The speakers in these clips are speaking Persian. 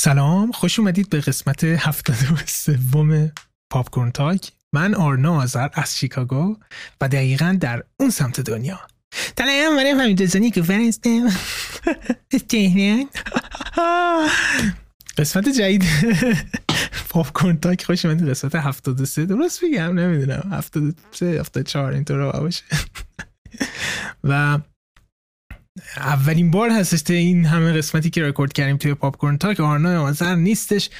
سلام خوش اومدید به قسمت هفتاد و سوم پاپکورن تاک. من آرنا آذر از شیکاگو و دقیقا در اون سمت دنیا. تلایم برای همین که فرستم قسمت جدید پاپکورن تاک. خوش اومدید قسمت هفتاد و سه. درست بگم نمی‌دونم. هفتاد و سه هفتاد چهار اینطور باشه و اولین بار هستش تا این همه قسمتی که رکورد کردیم توی Popcorn Talk. آرنا آذر نیستش.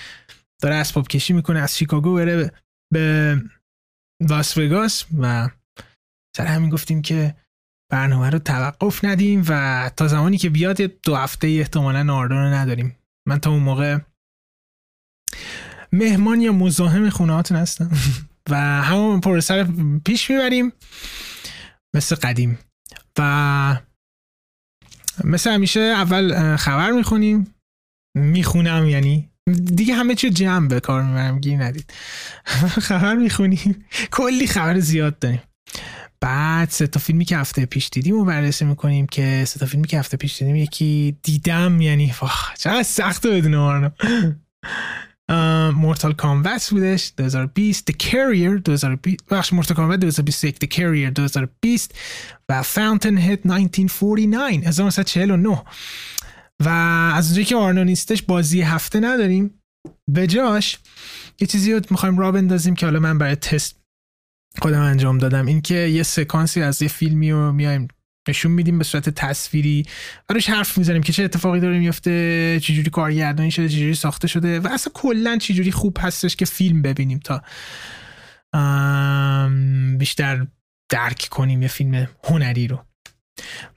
داره اسباب کشی می‌کنه از شیکاگو بره به لاس وگاس و سر همین گفتیم که برنامه رو توقف ندیم و تا زمانی که بیاد دو هفته احتمالا آرنا رو نداریم. من تا اون موقع مهمان یا مزاحم خونه هاتون هستم و همون پروسه پیش می‌بریم مثل قدیم. و مثل همیشه اول خبر می‌خونیم می‌خونم یعنی دیگه همه چی جمع به کار می‌برم گیر ندید. خبر می‌خونیم کلی خبر زیاد داریم. بعد سه تا فیلمی که هفته پیش دیدیم و بررسی می‌کنیم که سه تا فیلمی که هفته پیش دیدیم یکی دیدم یعنی واخ چقدر سخته بدون مورتال کامبت بودش 2020 The Carrier 2020 بخش مورتال کامبت 2021 The Carrier 2020 و Fountainhead 1949 1949 و از اونجایی که آرنا نیستش بازی هفته نداریم. به جاش یه چیزی رو می‌خوایم را بندازیم که حالا من برای تست خودم انجام دادم. این که یه سکانسی از یه فیلمی رو میایم نشون میدیم به صورت تصویری. و روش حرف می‌زنیم که چه اتفاقی داره میفته چجوری کارگردانی شده چجوری ساخته شده و اصلا کلا چجوری خوب هستش که فیلم ببینیم تا بیشتر درک کنیم یه فیلم هنری رو.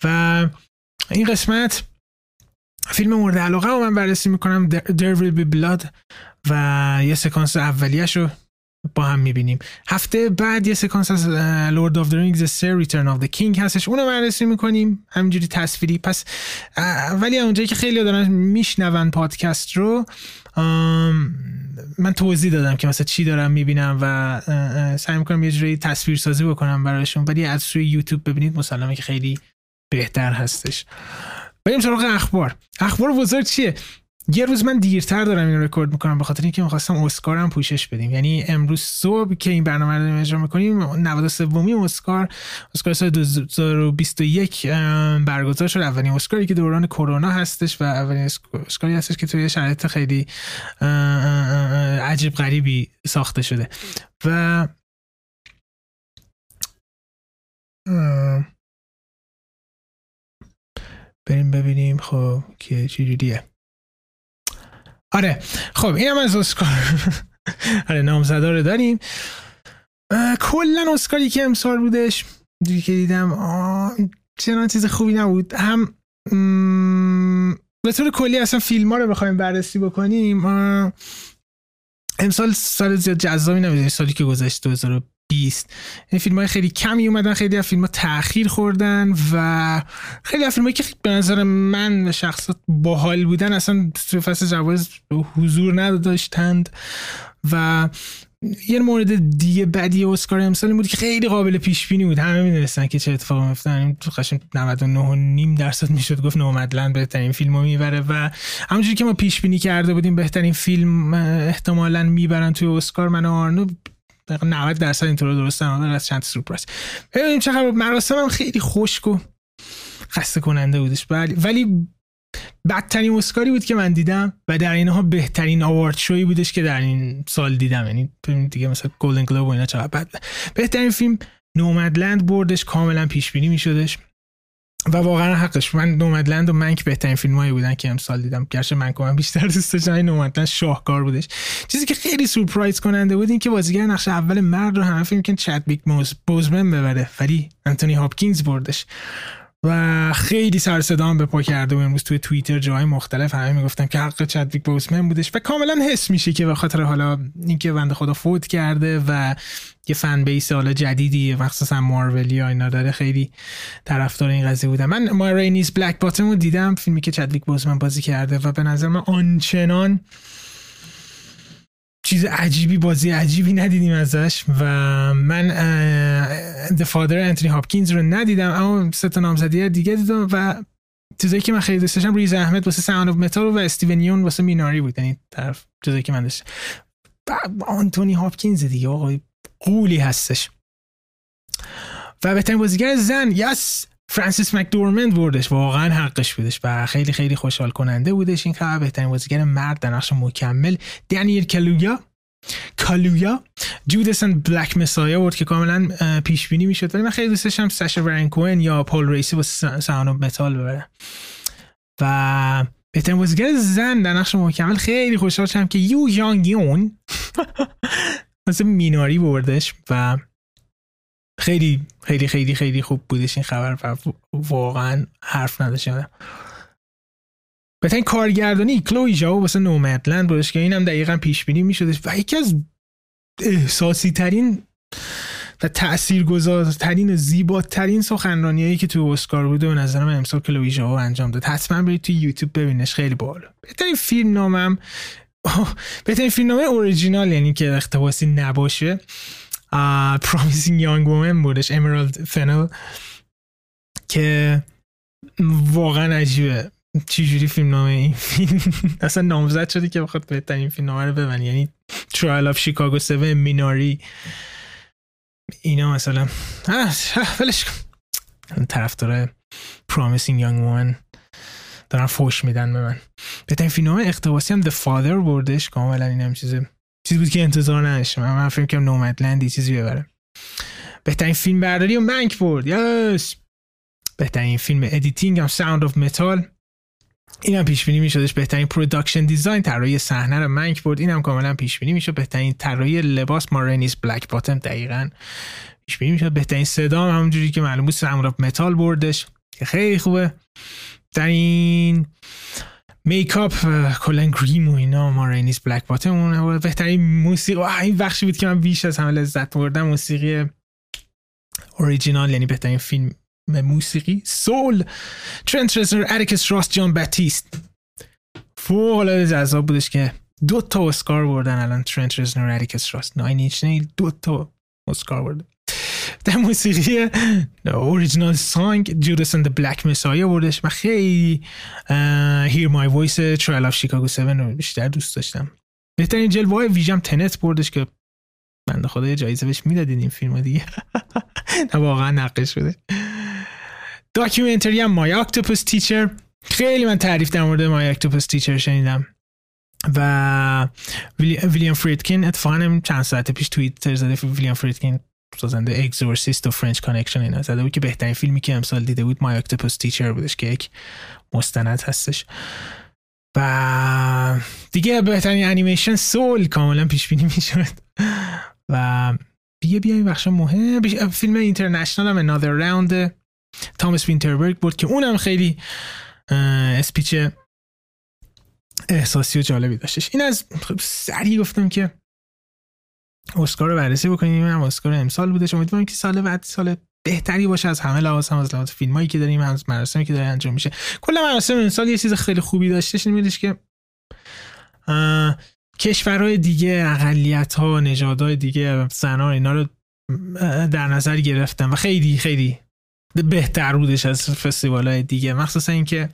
و این قسمت فیلم مورد علاقه رو من بررسی می‌کنم There Will Be Blood و یه سکانس اولیش رو با هم می‌بینیم. هفته بعد یه سکانس از Lord of the Rings Return of the King هستش. اونو بررسی می‌کنیم. همینجوری تصویری. پس ولی اونجایی که خیلی دارن میشنون پادکست رو من توضیح دادم که مثلا چی دارم می‌بینم و سعی می‌کنم یه جوری تصویر سازی بکنم برایشون. ولی از روی یوتیوب ببینید مسلمه که خیلی بهتر هستش. بریم سراغ اخبار. اخبار بزرگ چیه؟ یه روز من دیرتر دارم این رکورد می‌کنم به خاطر اینکه می‌خواستم اسکارم پوشش بدیم. یعنی امروز صبح که این برنامه رو اجرا می‌کنیم 93 ومی اسکار. اسکار سال 2021 برگزار شد. اولین اسکاری که دوران کرونا هستش و اولین اسکاری هستش که توی شرایط خیلی عجیب غریبی ساخته شده. و بریم ببینیم خب که چجوریه. آره. خب اینم از اسکار. آره نامزدا رو داریم کلا اسکاری که امسال بودش دیگه که دیدم چنان چیز خوبی نبود. هم به طور کلی اصلا فیلم ها رو بخوایم بررسی بکنیم. امسال سال زیاد جذابی نبود. یعنی سالی که گذشت 2000 20 فیلم های خیلی کمی اومدن خیلی از فیلم ها تاخیر خوردن و خیلی از فیلم هایی که به نظر من و شخصا باحال بودن اصلا تو فصل جواز حضور نداشتند و یه مورد دیگه بدی اسکار امسال بود که خیلی قابل پیش بینی بود. همه می‌دونستن که چه اتفاقی میفته تو قشن 99 و نیم درصد می‌شد گفت نومدلند بهترین فیلمو می‌بره و همونجوری که ما پیش بینی کرده بودیم بهترین فیلم احتمالا می‌برن توی اسکار من و آرنو 90 درصد اینطور درست هم از چند سورپرایز. ببینیم چقدر مراسم هم خیلی خشک و خسته کننده بودش. ولی ولی بدترین اسکاری بود که من دیدم و در اینها بهترین آوارد شوی بودش که در این سال دیدم. یعنی دیگه مثلا گلدن گلوب و اینا چقدر بد بهترین فیلم نومدلند بردش کاملا پیش بینی میشدش. و واقعا حقش. من نومدلند و منک بهترین فیلم هایی بودن که امسال دیدم. گرچه من من بیشتر دوست داشتم نومدلند شاهکار بودش. چیزی که خیلی سورپرایز کننده بود این که بازیگر نقش اول مرد رو همه فیلم که چدویک بوزمن ببره ولی انتونی هاپکینز بردش. و خیلی سر صدا به پا کرده و امروز توی توییتر جای مختلف همه می‌گفتن که حق چدویک بوسمن بودش و کاملا حس میشه که به خاطر حالا اینکه بنده خدا فوت کرده و یه fan base حالا جدیدی مخصوصا مارولیا اینا داره خیلی طرفدار این قضیه بودم من Ma Rainey's Black Bottom رو دیدم فیلمی که چدویک بوسمن بازی کرده و به نظر من آنچنان چیز عجیبی بازی عجیبی ندیدیم ازش و من The Father انتونی هاپکینز رو ندیدم اما سه تا نامزدی دیگه دیدم و چیزایی که من خیلی دوست داشتم ریز احمد واسه Sound of Metal و استیون یون واسه میناری بود یعنی طرف چیزایی که من داشتم. آنتونی هاپکینز دیگه آقای قولی هستش. و بهترین بازیگر زن Yes! فرانسیس مکدورمند بردش. واقعا حقش بودش و خیلی خیلی خوشحال کننده بودش این خبر بهترین بازیگر مرد در نقش مکمل دنیل کالویا. کالویا Judas and the Black Messiah بود که کاملا پیش بینی می‌شد. ولی من خیلی دوست داشتم ساشا بارون کوهن یا پل ریسی با Sound of Metal ببره. و بهترین بازیگر زن در نقش مکمل خیلی خوشحال شدم که یو یانگ یون مثل میناری بردش و خیلی خیلی خیلی خیلی خوب بودش این خبر و واقعا حرف نداشتم بهترین کارگردانی کلوی جاو واسه نومدلند بودش که اینم دقیقا پیش بینی میشدش و یکی از احساسی ترین و تاثیرگذارترین و زیباترین سخنرانیایی که تو اسکار بوده و نظرم امسال کلوی جاو انجام داد. حتما برید تو یوتیوب ببینش خیلی باحال بهترین فیلم نامم بهترین فیلم نامه اوریجینال یعنی که اقتباسی نباشه. Promising Young Woman بودش امرالد فنل که واقعا عجیبه. چجوری فیلم نامه این فیلم؟ اصلا نامزد شده که بخواد بهترین فیلم نامه رو ببره. یعنی Trial of Chicago 7 میناری اینا مثلا. ولش کن. طرفدار Promising Young Woman دارن فوش میدن به من. بهترین فیلم نامه اقتباسی هم The Father بردش کاملا این هم چیزه چیزی بود که انتظار نداشتم. من فکر کنم Nomadland ی چیزی ببره. بهترین فیلم برداری و منک برد. Yes! بهترین فیلم editing هم Sound of Metal این هم پیش بینی میشدش. بهترین production design طراحی صحنه رو منک برد. این کاملا پیش بینی می‌شد. بهترین طراحی لباس Ma Rainey's Black Bottom دقیقا پیش بینی می‌شد. بهترین صدا هم همونجوری که معلوم بود Sound of Metal بردش. که خیلی خوبه. در این makeup کلا گریم و اینا Ma Rainey's Black Bottom. اون بهترین موسیقی این بخشی بود که من بیش از همه لذت بردم موسیقی اوریجینال یعنی بهترین فیلم موسیقی. Soul ترنت رزنر اتیکس راس جان باتیست فوق العاده جذاب بودش که دو تا اسکار بردن الان ترنت رزنر و اتیکس راس Nine Inch Nails دو تا اسکار برده در موسیقی original song Judas and the Black Messiah بردش و خیلی Hear My Voice Trial of Chicago 7 رو بیشتر دوست داشتم. بهترین جلوه های ویژه هم Tenet بردش که بنده خدا یه جایزه بهش می‌دادین این فیلم دیگه. نه واقعا نقش شده. documentary هم My Octopus Teacher خیلی من تعریف در مورد My Octopus Teacher شنیدم. و ویلیام فریدکین اتفاقا چند ساعت پیش توییت زده ویلیام فریدکین سازنده Exorcist و French Connection اینا زده بود که بهترین فیلمی که امسال دیده بود My Octopus Teacher بودش که یک مستند هستش. و دیگه بهترین انیمیشن Soul کاملا پیش بینی می‌شد و دیگه بیایم بخش مهم. فیلم international هم Another Round تامس وینتربرگ بود که اونم خیلی اسپیچ احساسی و جالبی داشتش. این از سریع گفتم که اسکار رو بررسی بکنیم. هم اسکار امسال بودش امیدوارم که سال بعد سال بهتری باشه از همه لحاظ هم از لحاظ فیلمایی که داریم از مراسمی که داره انجام میشه. کل مراسم امسال یه چیز خیلی خوبی داشتش این که کشورهای دیگه اقلیت ها نژادهای دیگه زنان اینا رو در نظر گرفتن و خیلی خیلی بهتر بودش از فستیوال های دیگه. مخصوصا اینکه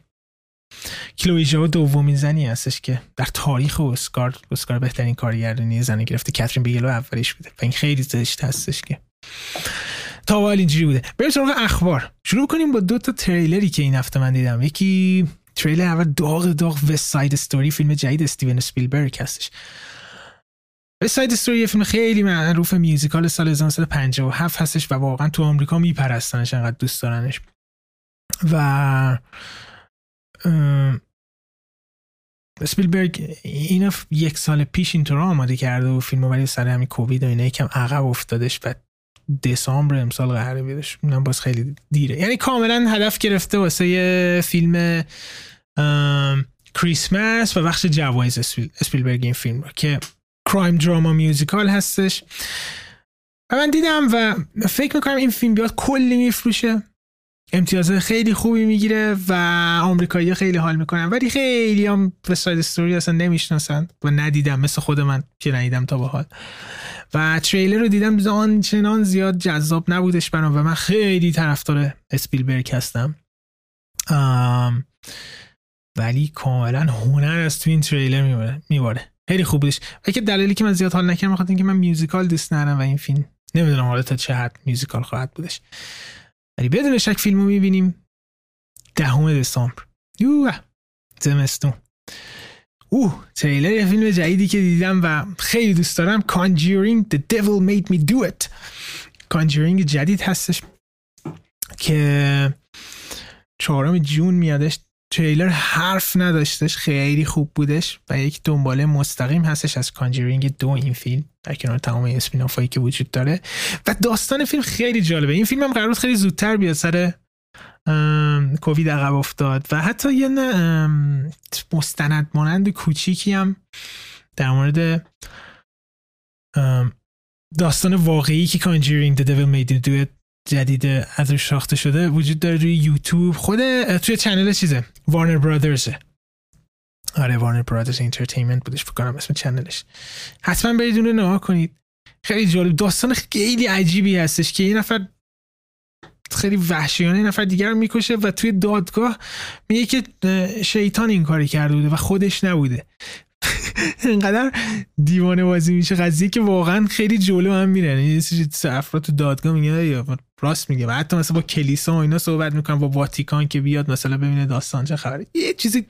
کلویی ژائو دومین زنی هستش که در تاریخ اسکار اسکار بهترین کارگردانی زنی گرفته. کاترین بیگلو اولیش بوده. و این خیلی زشت هستش که. تا حال اینجوری بوده. بریم سراغ اخبار. شروع کنیم با دو تا تریلری که این هفته من دیدم. یکی تریلر اول داغ داغ West Side Story فیلم جدید استیون اسپیلبرگ هستش. West Side Story فیلم خیلی معروف musical سال 1957 هستش و واقعا تو آمریکا میپرستنش انقدر دوست دارنش. و اسپیلبرگ اینا یک سال پیش اینطور آماده کرده و فیلم ولی سر همین کووید و اینا یکم عقب افتادش و دسامبر امسال قراره بیادش اونم باز خیلی دیره. یعنی کاملا هدف گرفته واسه یه فیلم کریسمس و بخش جوایز اسپیلبرگ این فیلم رو که کرایم دراما میوزیکال هستش. و من دیدم و فکر می‌کنم این فیلم بیاد کلی میفروشه. امتیاز خیلی خوبی می‌گیره و آمریکایی خیلی حال می‌کنن. ولی خیلی هم وستاید استوری اصلا نمی‌شناسن. و ندیدم. مثل خود من که ندیدم تا به حال. و تریلر رو دیدم. آنچنان زیاد جذاب نبودش برام و من خیلی طرفدار اسپیلبرگ هستم. ولی کاملا هنر از تو این تریلر میباره. خیلی خوب بودش. و که دلیلی که من زیاد حال نکردم بخاطر اینکه من میوزیکال دوست ندارم و این فیلم نمی‌دونم حالا تا چه حد میوزیکال خواهد بودش. ولی بدون شک فیلمو می‌بینیم. دهم دسامبر. یوه زمستون. اوه تریلر فیلم جدیدی که دیدم و خیلی دوست دارم. Conjuring The Devil Made Me Do It. Conjuring جدید هستش که چهارم جون میادش. تریلر حرف نداشتش خیلی خوب بودش و یک دنباله مستقیم هستش از Conjuring دو این فیلم در کنار تمام spin-off ایی که وجود داره. و داستان فیلم خیلی جالبه. این فیلم هم قرار خیلی زودتر بیاد سر کووید عقب افتاد. و حتی یه مستند مانند کوچیکی هم در مورد داستان واقعی که Conjuring The Devil Made Me Do It جدید ازش ساخته شده وجود داره روی یوتیوب. خود توی channel چیزه؟ Warner Brothers ه آره Warner Brothers Entertainment بودش فکر کنم اسم channel ش. حتما برید اون نگاه کنید. خیلی جالب. داستان خیلی عجیبی هستش که یه نفر خیلی وحشیانه نفر دیگر رو می‌کشه و توی دادگاه میگه که شیطان این کاری کرده بوده و خودش نبوده. اینقدر دیوانه بازی میشه. قضیه که واقعا خیلی جلو هم میرن یعنی یه سری افراد تو دادگاه میگه یا راست میگه. و حتی مثلا با کلیسا و اینا صحبت می‌کنن با واتیکان که بیاد مثلا ببینه داستان چه خبره. یه چیزی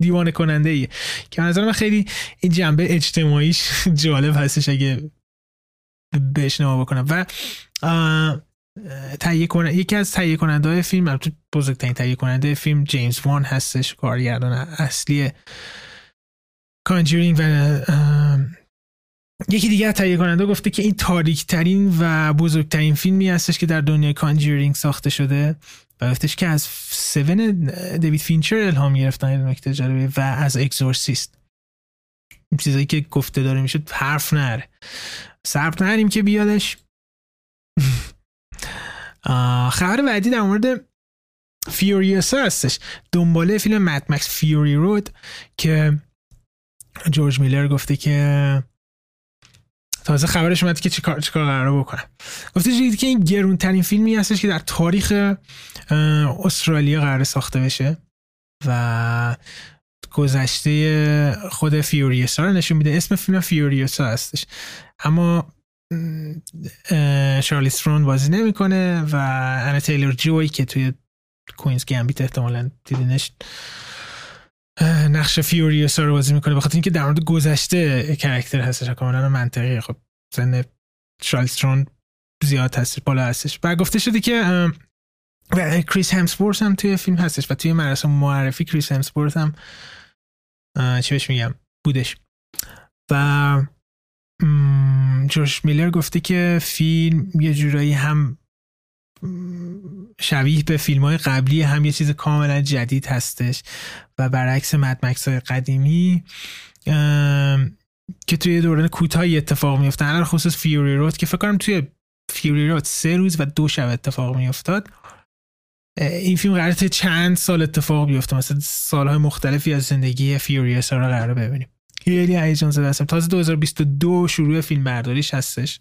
دیوانه کننده ایه که نظر من خیلی این جنبه اجتماعیش جالب هستش اگه بهش بکنم. و تهیه کننده یکی از تهیه کننده های فیلم بزرگترین تهیه کننده فیلم جیمز وان هستش کارگردان اصلی کانجورینگ و یکی دیگه تهیه کننده گفته که این تاریک ترین و بزرگترین فیلمی هستش که در دنیای Conjuring ساخته شده و گفتش که از Seven دیوید فینچر الهام گرفتن این نکته جالبه و از Exorcist این چیزایی که گفته داره میشه حرف نره. صبر کنیم که بیادش. خبر بعدی در مورد Furiosa هستش. دنباله فیلم Mad Max Fury Road که جورج میلر گفته که تازه خبرش اومد که چیکار چیکار قرار بکنم گفته جدید که این گرون ترین فیلمی هستش که در تاریخ استرالیا قرار ساخته بشه و گذشته خود فیوریوسا رو نشون میده. اسم فیلم فیوریوسا هستش. اما شارلی سترون بازی نمی‌کنه و انا تیلور جوی که توی Queen's Gambit احتمالا دیدینش نقش Furiosa رو بازی می‌کنه بخاطر اینکه در مورد گذشته character هستش کاملا منطقی خب سن شارلیز ترون زیاد هستش بالا هستش. و گفته شده که کریس همسورث هم توی فیلم هستش و توی مراسم معرفی کریس همسورث هم چی بهش میگم؟ بودش. و جورج میلر گفته که فیلم یه جورایی هم شبیه به فیلم های قبلی هم یه چیز کاملا جدید هستش و برعکس Mad Max های قدیمی که توی دوران کوتاهی اتفاق میفته الان خصوص Fury Road که فکر کنم توی Fury Road سه روز و دو شب اتفاق میافتاد. این فیلم قرار چند سال اتفاق بیفته. مثلا سالهای مختلفی از زندگی Furiosa رو قرار ببینیم. خیلی هیجان زده هستم تازه 2022 شروع فیلم برداریش هستش.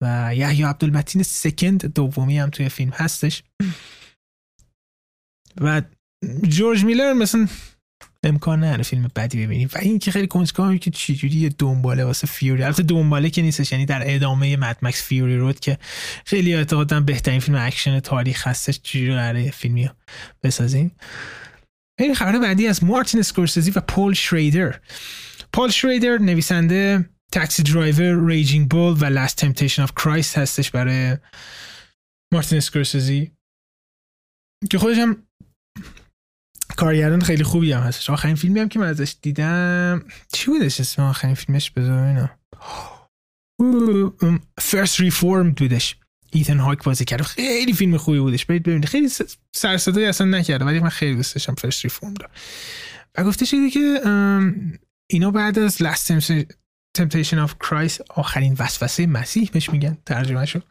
و یحیی عبدالمتین second دومی هم توی فیلم هستش. و جورج میلر مثلا امکان نداره فیلم بدی ببینیم و این که خیلی کنجکاوم که چجوری یه دنباله واسه Fury. البته دنباله که نیستش. یعنی در ادامه Mad Max Fury Road که خیلی اعتقادم بهترین فیلم اکشن تاریخ هستش. چجوری قراره فیلمی بسازیم. این خبر بعدی از مارتین اسکورسیزی و پال شریدر. پال شریدر نویسنده Taxi Driver Raging Bull و Last Temptation of Christ هستش برای مارتین اسکورسیزی. که خودش هم کارگردان خیلی خوبی هم هستش. آخرین فیلمی هم که من ازش دیدم چی بودش اسم آخرین فیلمش؟ بذار اینا First Reformed بودش. ایتن هاک بازی کرد. خیلی فیلم خوبی بودش. برید ببینید. خیلی سرصدایی اصلا نکرده ولی من خیلی دوست داشتم First Reformed رو. و گفته شده که اینا بعد از Last Temptation of Christ. آخرین وسوسه مسیح بهش میگن. ترجمه شد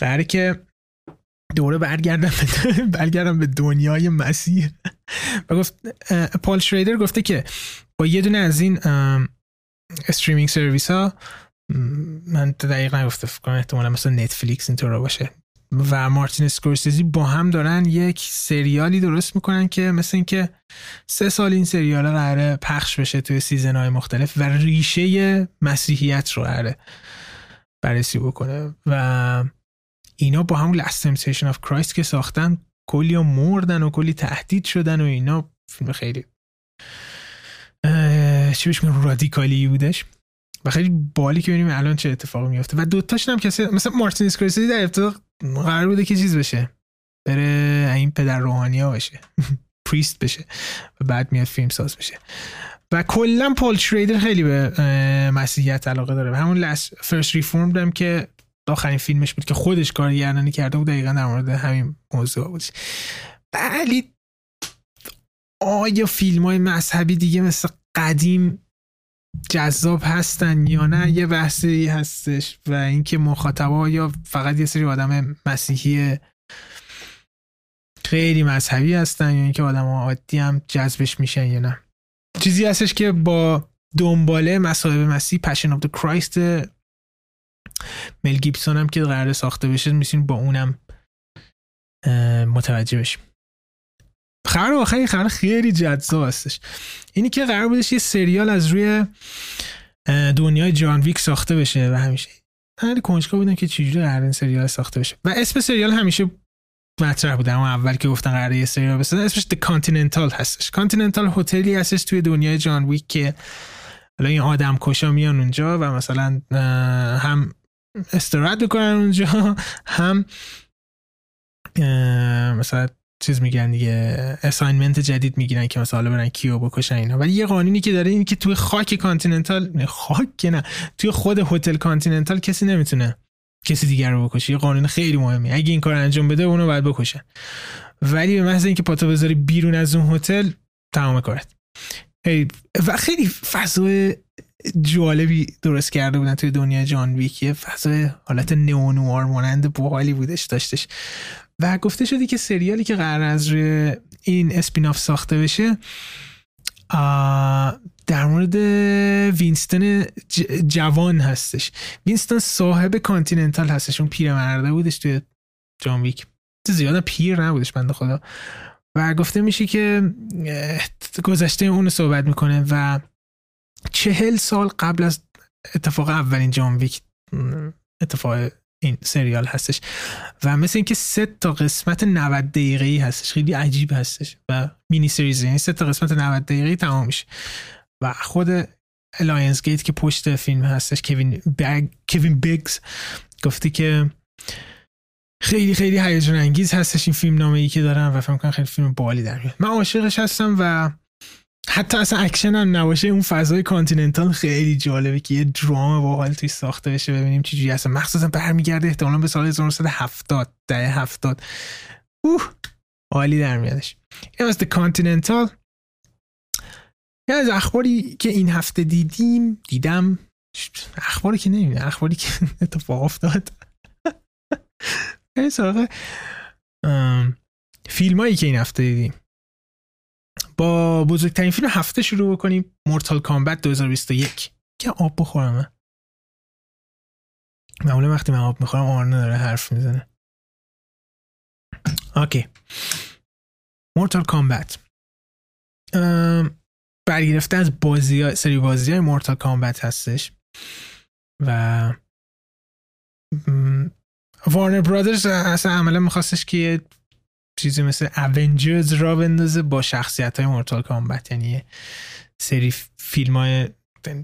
قراره که دوباره برگردن برگردن به دنیای مسیح. و گفت پال شریدر گفته که با یه دونه از این streaming سرویس ها من دقیقا گفته فکر کنم احتمالا مثل نتفلیکس اینطور باشه. و مارتین اسکورسیزی با هم دارن یک سریالی درست می‌کنن که مثل اینکه سه سال این سریال قراره پخش بشه توی season های مختلف و ریشه مسیحیت رو قراره بررسی بکنه. و اینا با هم Last Temptation of Christ که ساختن کلی مردن و کلی تهدید شدن و اینا فیلم خیلی چی بهش رادیکالی بودش. و خیلی بالی که ببینیم الان چه اتفاقی میفته و دوتاشون هم کسی مثلا مارتین اسکورسیزی در ابتدا قرار بوده که چیز بشه. بره این پدر روحانی ها بشه پریست بشه و بعد میاد فیلم ساز بشه. و کلا پول شریدر خیلی به مسیحیت علاقه داره. و همون لس فرست ریفورم هم که آخرین فیلمش بود که خودش کارگردانی کرده بود دقیقا در مورد همین موضوع بود. ولی آیا فیلم های مذهبی دیگه مثل قدیم جذاب هستن یا نه یه بحثی هستش و اینکه مخاطبا یا فقط یه سری آدم مسیحی خیلی مذهبی هستن یا اینکه آدم عادی هم جذبش میشن یا نه. چیزی هستش که با دنباله مصائب مسیح Passion of Christ مل گیبسون هم که قرار ساخته بشه میسین با اونم متوجه بشیم. خبر آخری خبر خیلی جذاب هستش. اینی که قرار بودش یه سریال از روی دنیای جان ویک ساخته بشه و همیشه. خیلی کنجکاو بودم که چجوری قرار این سریال ساخته بشه. و اسم سریال همیشه مطرح بود اما اول که گفتن قراره یه سریال بسازن اسمش The Continental هستش. Continental هتلی هستش توی دنیای جان ویک که حالا این آدم کشا میان اونجا و مثلا هم استراحت می‌کنن اونجا هم مثلا چیز میگن دیگه assignment جدید می‌گیرن که مثلا برن کیو بکشن اینا. ولی یه قانونی که داره این که توی خاک Continental خاک که نه توی خود هتل Continental کسی نمی‌تونه کسی دیگر رو بکشه. یه قانون خیلی مهمی اگه این کار انجام بده اونو باید بکشن. ولی به محض اینکه پاتو بذاری بیرون از اون هتل تمام کارت. و خیلی فضای جالبی درست کرده بودن توی دنیا جان ویکی فضای حالت نئونوار مانند باحالی بودش داشتش. و گفته شدی که سریالی که قرار از روی این اسپیناف ساخته بشه در مورد وینستون جوان هستش. وینستون صاحب Continental هستش اون پیرمرده بودش توی جان ویک. زیاد پیر نبودش بنده خدا. و گفته میشه که گذشته اون صحبت می‌کنه و چهل سال قبل از اتفاق اولین جان ویک اتفاق این سریال هستش. و مثل اینکه سه تا قسمت 90 دقیقه ای هستش. خیلی عجیب هستش. و mini series یعنی سه تا قسمت 90 دقیقه تمام میشه. و خود Lionsgate که پشت فیلم هستش کوین بگ کوین بیگز گفته که خیلی خیلی هیجان انگیز هستش این فیلم نامه ای که دارم و فکر کنم خیلی فیلم عالی در میاد. من عاشقش هستم و حتی اصلا اکشن هم نباشه اون فضای Continental خیلی جالبه که یه درام باحال توش ساخته بشه ببینیم چی جوری هست مخصوصا برمیگرده احتمالا به سال 1970 دهه 70 اوه عالی در میادش. این از Continental یه از اخباری که این هفته دیدیم دیدم. اخباری که نمی‌دونم اخباری که اتفاق افتاد. سراغ فیلم هایی که این هفته دیدیم. با بزرگترین فیلم هفته شروع بکنیم Mortal Kombat 2021 که آب بخورم معمولا وقتی من آب می‌خورم آرنه داره حرف می‌زنه. اوکی. مورتال کامبت برگرفته از بازی ها، سری بازی های مورتال کامبت هستش. و وارنر برادرز اصلا عملا میخواستش که چیزی مثل اونجرز را بندازه با شخصیت های مورتال کامبت یعنی سری فیلم های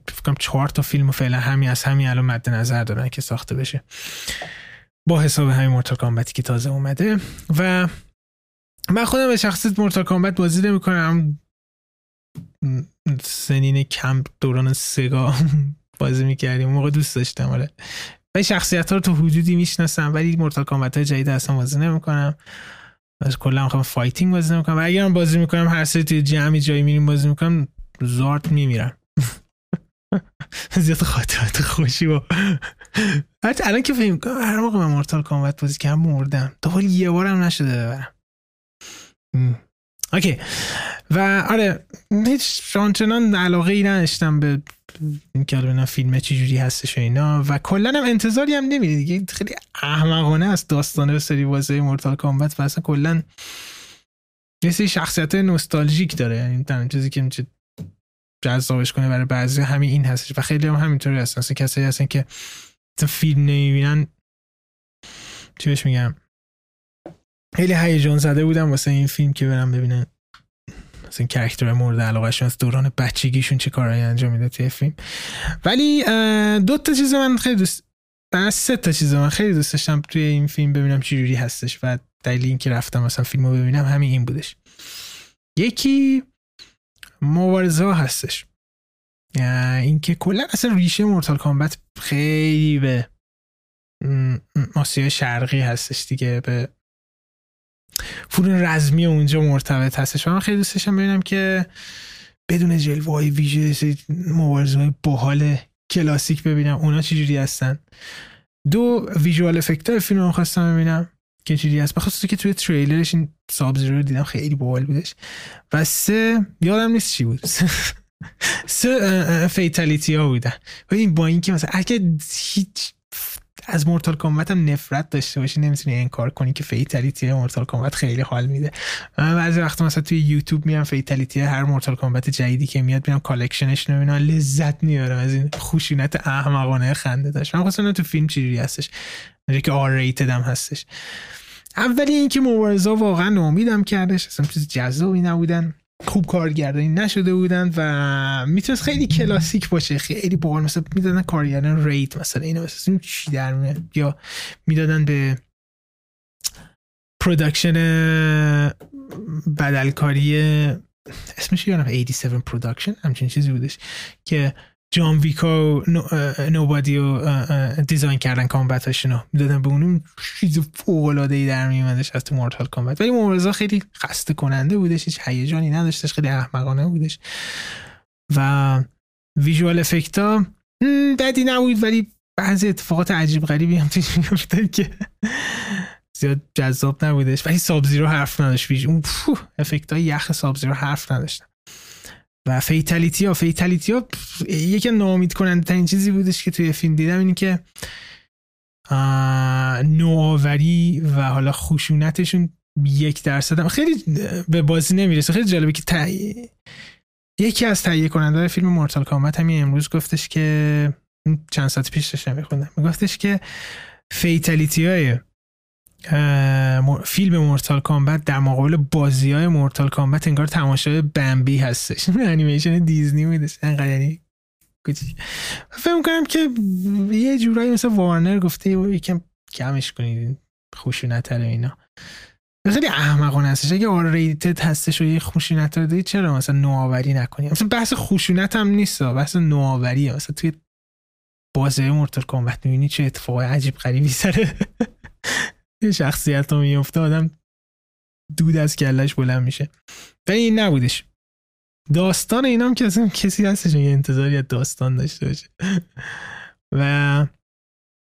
فکرم چهار تا فیلم فعلا همین از همین الان مد نظر دارن که ساخته بشه. با حساب همین Mortal Kombat ی که تازه اومده. و من خودم به شخصه Mortal Kombat بازی نمی کنم سنین کم دوران Sega بازی می‌کردیم. موقع دوست داشتم آره. و شخصیت ها رو تا حدودی می‌شناسم ولی Mortal Kombat های جدید اصلا بازی نمی‌کنم. از کلا می‌خوام fighting بازی نمی‌کنم. و اگرم بازی می‌کنم هر سری توی جمعی جایی میریم بازی می‌کنم زارت میمیرم. زیاد خاطرات خوشی با حتی الان که کنم هر موقع من مورتال کامبت بازی کردم مردم. دوباره یه بارم نشده ببرم. اوکی. و آره هیچ شانچنان علاقه ای نداشتم به اینکه حالا فیلم چی جوری هستش و اینا. و کلا هم انتظاری هم نمیره دیگه خیلی احمقانه است داستانه سری بازی مورتال کامبت و اصلا کلا یه سری شخصیت نوستالژیک داره. یعنی تنها چیزی که میشه جذابش کنه برای بعضی همین این هستش. و خیلی هم همینطوری هستن. اصلا کسایی هستن که فیلم نمی‌بینن. چی بهش میگم؟ خیلی هیجان زده بودم واسه این فیلم که برم ببینن مثلا کرکتر مورد علاقهشون از دوران بچگیشون چه کارهایی انجام میده توی فیلم. ولی دو تا چیز من خیلی دوست سه تا چیز من خیلی دوست داشتم توی این فیلم ببینم چه جوری هستش و دلیل اینکه رفتم مثلا فیلمو ببینم همین این بودش. یکی مبارزه هستش. اینکه کلا اصلا ریشه مورتال کامبت خیلی به آسیای شرقی هستش دیگه به فنون رزمی اونجا مرتبط هستش. و من خیلی دوست داشتم ببینم که بدون جلوه های ویژه مبارزه های باحال کلاسیک ببینم. اونا چجوری هستن. دو ویژوال افکت های فیلم رو خواستم ببینم که چجوری هست. بخاطر که توی تریلرش این ساب رو دیدم خیلی باحال بودش. و سه یادم نیست چی بود. سه fatality ها بودن. و این با اینکه مثلا اگه هیچ از Mortal Kombat هم نفرت داشته باشی نمی‌تونی انکار کنی که fatality Mortal Kombat خیلی حال میده. من بعضی وقت مثلا توی یوتیوب میام fatality هر Mortal Kombat جدیدی که میاد میام collection ش رو لذت میبرم از این خشونت احمقانه خنده دارش. من خواستم تو فیلم چجوری هستش. که R rated هم هستش. اولی اینکه مبارزه واقعا ناامیدم کردش. اصلا چیز جذابی نبودن. خوب کارگردانی نشده بودن و می‌تونست خیلی کلاسیک باشه. خیلی باحال مثلا می‌دادن کارگردان Raid مثلا. اینو مثلا چی در میاد؟ یا می‌دادن به production بدلکاری اسمش یادم 87 production همچین چیزی بودش که جان ویکو نوبادی رو دیزاین کردن کامبت رو. می‌دادن به اونم چیز فوق ای در میومدش از تو مورتال کامبت. ولی مبارزه خیلی خسته کننده بودش. هیچ هیجانی نداشتش. خیلی احمقانه بودش. و ویژوال افکتا بدی نبود. ولی بعضی اتفاقات عجیب غریبی هم توش میفتن که زیاد جذاب نبودش. ولی سابزیرو حرف نداشت. اون افکت های یخ سابزیرو حرف نداشتن. و fatality ها. fatality ها یکی ناامید کننده ترین چیزی بودش که توی فیلم دیدم اینه که نوآوری و حالا خشونتشون یک درصد هم خیلی به بازی نمی‌رسه. خیلی جالبه که تایی یکی از تهیه کننده فیلم Mortal Kombat همین امروز گفتش که چند ساعت پیش داشتم میخوندم. میگفتش که fatality های فیلم Mortal Kombat در مقابل بازی های Mortal Kombat انگار تماشای بمبی هستش. انیمیشن دیزنی میدش انقدر یعنی فهم کنم که یه جورایی مثل وارنر گفته یکم کمش کنید. خوشونت اینا. خیلی احمقانه هستش. اگه آر ریتد هستش و یه خوشونت رو چرا مثلا نوآوری نکنی؟ مثلا بحث خوشونت هم نیست. بحث نوآوریه. مثلا توی بازی مورتال کامبت می‌بینی چه اتفاق عجیب غریبی سره. یه شخصیت رو میفته آدم دود از کلش بلند میشه. ولی این نبودش. داستان اینام که اصلا کسی هستش یه انتظاری از داستان داشته باشه. و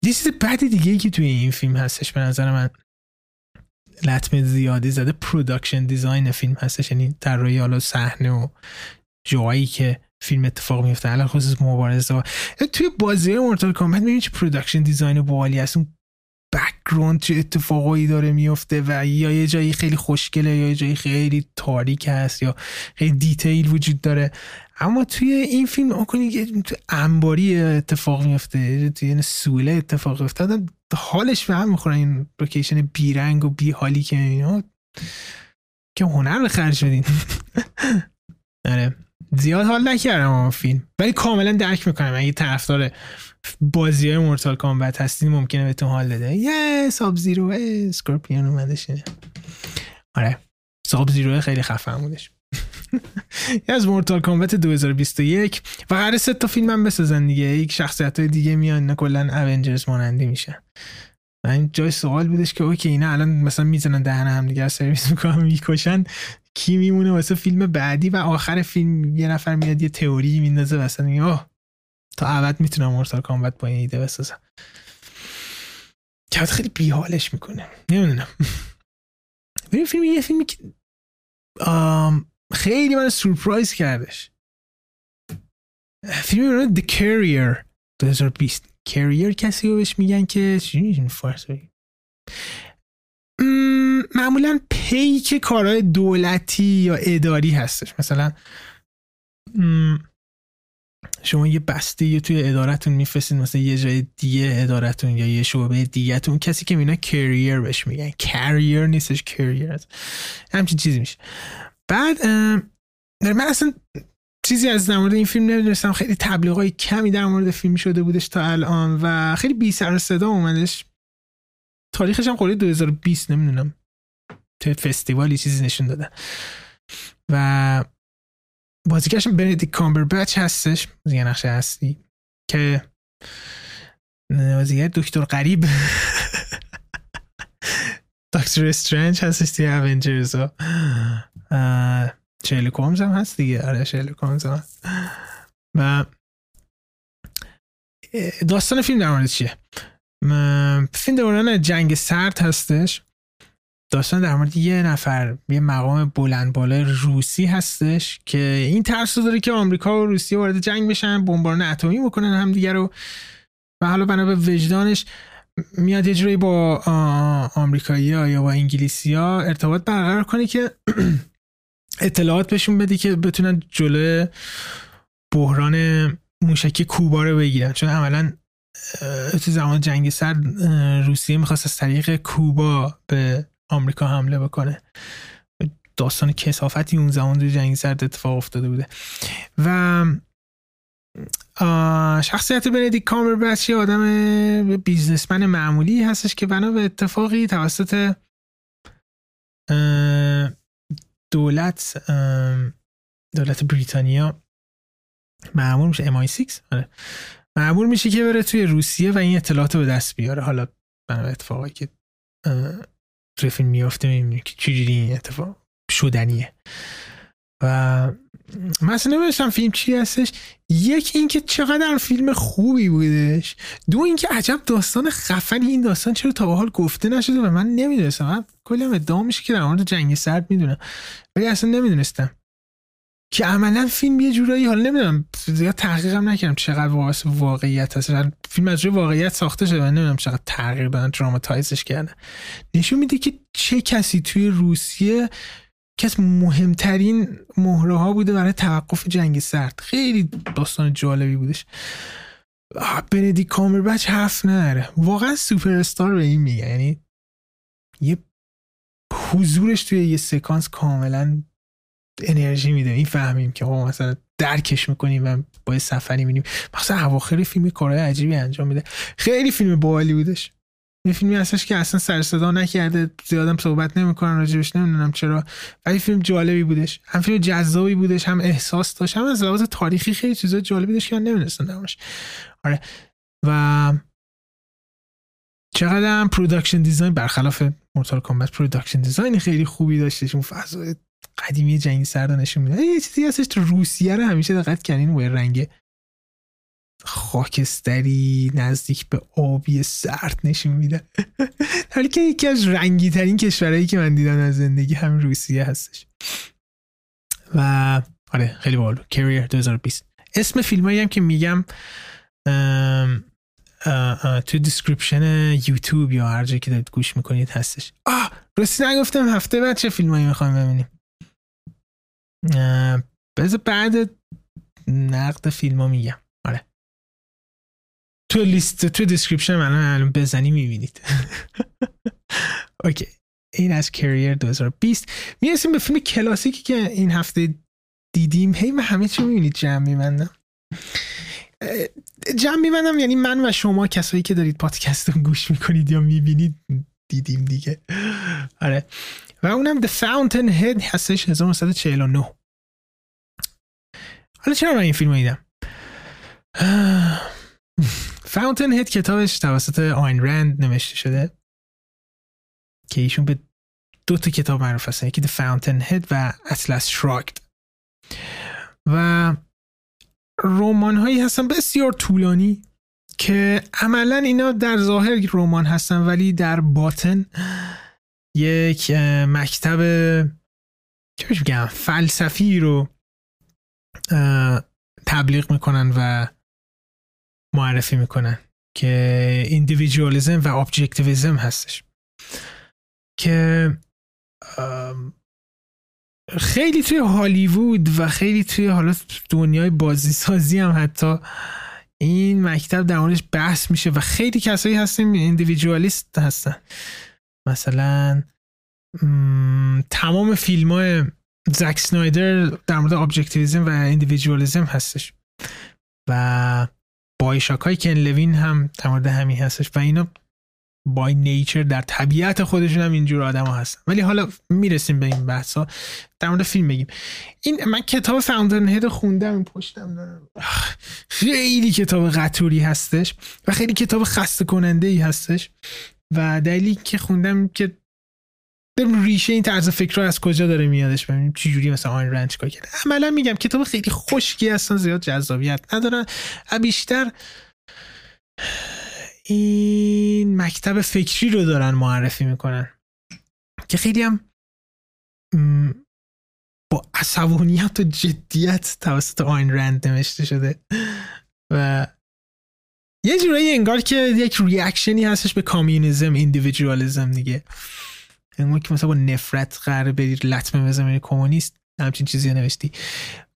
یه چیز بعدی دیگه که توی این فیلم هستش به نظر من لطمه زیادی زده production design فیلم هستش. یعنی طراحی حالا صحنه و جایی که فیلم اتفاق میفته الان خصوص مبارزه توی بازی Mortal Kombat می‌بینی چه production design باحالی هست. اون background چه اتفاقایی داره میفته و یا یه جایی خیلی خوشگله یا یه جایی خیلی تاریک هست یا خیلی detail وجود داره. اما توی این فیلم آکنی که انباری اتفاق میفته توی این سوله اتفاق میفته. حالش به هم می‌خوره این لوکیشن بیرنگ و بی حالی که اینا. که هنر به خرج بدین. آره. زیاد حال نکردم اون فیلم. ولی کاملا درک می‌کنم. اگه طرفدار بازی های Mortal Kombat هستین ممکنه بهتون حال بده. یه ساب زیرو اسکورپیون اومدش آره Sub-Zero خیلی خفه بودش. از Mortal Kombat 2021 و قرار سه تا فیلم هم بسازن دیگه. یک شخصیت های دیگه میان نه کلا Avengers مانندی میشن. این جای سوال بودش که okay اینا الان مثلا می‌زنن دهن هم دیگه سرویس می‌کنن می‌کشن. کی میمونه واسه فیلم بعدی؟ و آخر فیلم یه نفر میاد یه تئوری میندازه واسه oh تا ابد می‌تونم Mortal Kombat با این ایده بسازم. که خیلی بیحالش می‌کنه. نمی‌دونم. این فیلم یه فیلمی که خیلی من سورپرایز کردش. فیلم The Carrier. 2020 Carrier کسی رو بهش میگن که چی فارسی. معمولا پیک کارهای دولتی یا اداری هستش. مثلا شما یه بسته یه توی ادارتون میفرستید مثلا یه جای دیگه ادارتون یا یه شعبه دیگهتون. کسی که مینا کریر بهش میگن. کریر نیستش کریر همچین چیزی میشه. بعد من اصلا چیزی از در مورد این فیلم نمی‌دونستم. خیلی تبلیغای کمی در مورد فیلم شده بودش تا الان و خیلی بی سر صدا اومدش. تاریخش هم خورده 2020 نمی‌دونم. تو فستیوالی چیزی نشون دادن و بازیگرش بندیک کامبر بچ هستش. بازیگر نقشه هستی که بازیگر دکتر قریب دکتر استرنج هستش توی اونجرز ها. شرلوک هومز هم هست دیگه. آره شرلوک هومز هم هست. و داستان فیلم در مورد چیه؟ فیلم دوران جنگ سرد هستش. داستان در مورد یه نفر یه مقام بلند بالای روسی هستش که این ترس داره که آمریکا و روسیه وارد جنگ بشن بمباران اتمی بکنن همدیگه رو. و حالا بنا به وجدانش میاد یه جوری با آمریکایی یا با انگلیسی ها ارتباط برقرار کنه که اطلاعات بهشون بده که بتونن جلو بحران موشکی کوبا رو بگیرن. چون عملا تو زمان جنگ سرد روسیه می‌خواست از طریق کوبا به آمریکا حمله بکنه. داستان کسافتی اون زمان تو جنگ سرد اتفاق افتاده بوده. و شخصیت بندیک کامبربچ یه آدم بیزنسمن معمولی هستش که بنا به اتفاقی توسط دولت دولت بریتانیا معمول میشه MI6 آره. معمول میشه که بره توی روسیه و این اطلاعات به دست بیاره. حالا بنا به اتفاقی که توی فیلم میافته می‌بینی که چجوری این اتفاق شدنیه. و مثلا نمی‌دونستم فیلم چی هستش. یک اینکه چقدر فیلم خوبی بودش. دو اینکه عجب داستان خفنی این داستان چرا تا به حال گفته نشده و من نمی‌دونستم. من کلی هم ادعا میشه که در مورد جنگ سرد می‌دونم. ولی اصلا نمی‌دونستم. که عملا فیلم یه جورایی حالا نمی‌دونم زیاد تحقیقم نکردم چقدر واقعیت هست. فیلم از روی واقعیت ساخته شده من نمی‌دونم چقدر تغییر دادن دراماتایزش کردن. نشون میده که چه کسی توی روسیه از مهمترین مهره ها بوده برای توقف جنگ سرد. خیلی داستان جالبی بودش. بندی کامربچ حرف نداره. واقعا سوپر استار به این میگه. یعنی یه حضورش توی یه سکانس کاملا انرژی میده. فهمیم که ما مثلا درکش می‌کنیم و با سفری می‌بینیم مثلا اواخر فیلم کارهای عجیبی انجام میده. خیلی فیلم باحالی بودش. یه فیلمی هستش که اصلا سر صدا نکرده زیادم صحبت نمی‌کنن راجبش نمی‌دونم چرا. ولی فیلم جالبی بودش. هم فیلم جذابی بودش هم احساس داشت هم از لحاظ تاریخی خیلی چیزا جالبی داشت که من نمی‌دونستم آره. و چقدر هم production design برخلاف Mortal Kombat production design خیلی خوبی داشتش. اون فضای قدیمی جنگی سرد نشون میده. یه چیزی هستش تو روسیه رو همیشه دقت کردین و رنگ خاکستری نزدیک به آبی سرد نشون میده. حالی که یکی از رنگی ترین کشورهایی که من دیدم از زندگی همین روسیه هستش. و آره خیلی باحال Courier 2020 اسم فیلمایی هم که میگم تو description یوتیوب یا هر جایی که دارید گوش می‌کنید هستش. آه راستی نگفتم هفته بعد چه فیلمایی می‌خوایم ببینیم؟ بذار بعد نقد فیلم میگم. آره. تو لیست تو description من الان بزنی می‌بینید. okay. این از Courier 2020 می‌رسیم به فیلم کلاسیکی که این هفته دیدیم. هی من همه چی می‌بینید. جمع میبندم. جمع میبندم یعنی من و شما کسایی که دارید پادکست گوش می‌کنید یا می‌بینید دیدیم دیگه. آره. و اونم The Fountainhead هستش 1949 حالا چرا من این فیلم دیدم؟ فاونتن هید کتابش توسط آین رند نوشته شده که ایشون به دو تا کتاب معروف هستن. یکی The Fountainhead و Atlas Shrugged. و رمان هایی هستن بسیار طولانی که عملا اینا در ظاهر رمان هستن ولی در باطن یک مکتب که بگم فلسفی رو تبلیغ می‌کنن و معرفی می‌کنن که individualism و objectivism هستش. که خیلی توی هالیوود و خیلی توی حالا دنیای بازی سازی هم حتی این مکتب در موردش بحث میشه و خیلی کسایی هستن individualist هستن. مثلا تمام فیلم های زک سنایدر در مورد objectivism و individualism هستش. و BioShock های کن لوین هم در مورد همین هستش. و اینا by nature در طبیعت خودشون هم اینجور آدم ها هستن. ولی حالا می‌رسیم به این بحث ها در مورد فیلم بگیم. این من کتاب Fountainhead خوندم این پشتم خیلی کتاب قطوری هستش و خیلی کتاب خسته کننده ای هستش. و دلیلی که خوندم که ریشه این طرز فکر از کجا داره میادش ببینیم چه جوری مثلا آین رنج کار کرده. عملا میگم کتاب خیلی خشکی هستن زیاد جذابیت ندارن. بیشتر این مکتب فکری رو دارن معرفی می‌کنن که خیلی هم با عصبانیت و جدیت توسط آین رند نوشته شده. و یه جورایی انگار که یک ریاکشنی هستش به کامیونیزم ایندیویدوالیزم دیگه. انگار که مثلا با نفرت قرار بری لطمه بزنی کمونیست همچین چیزی نوشتی.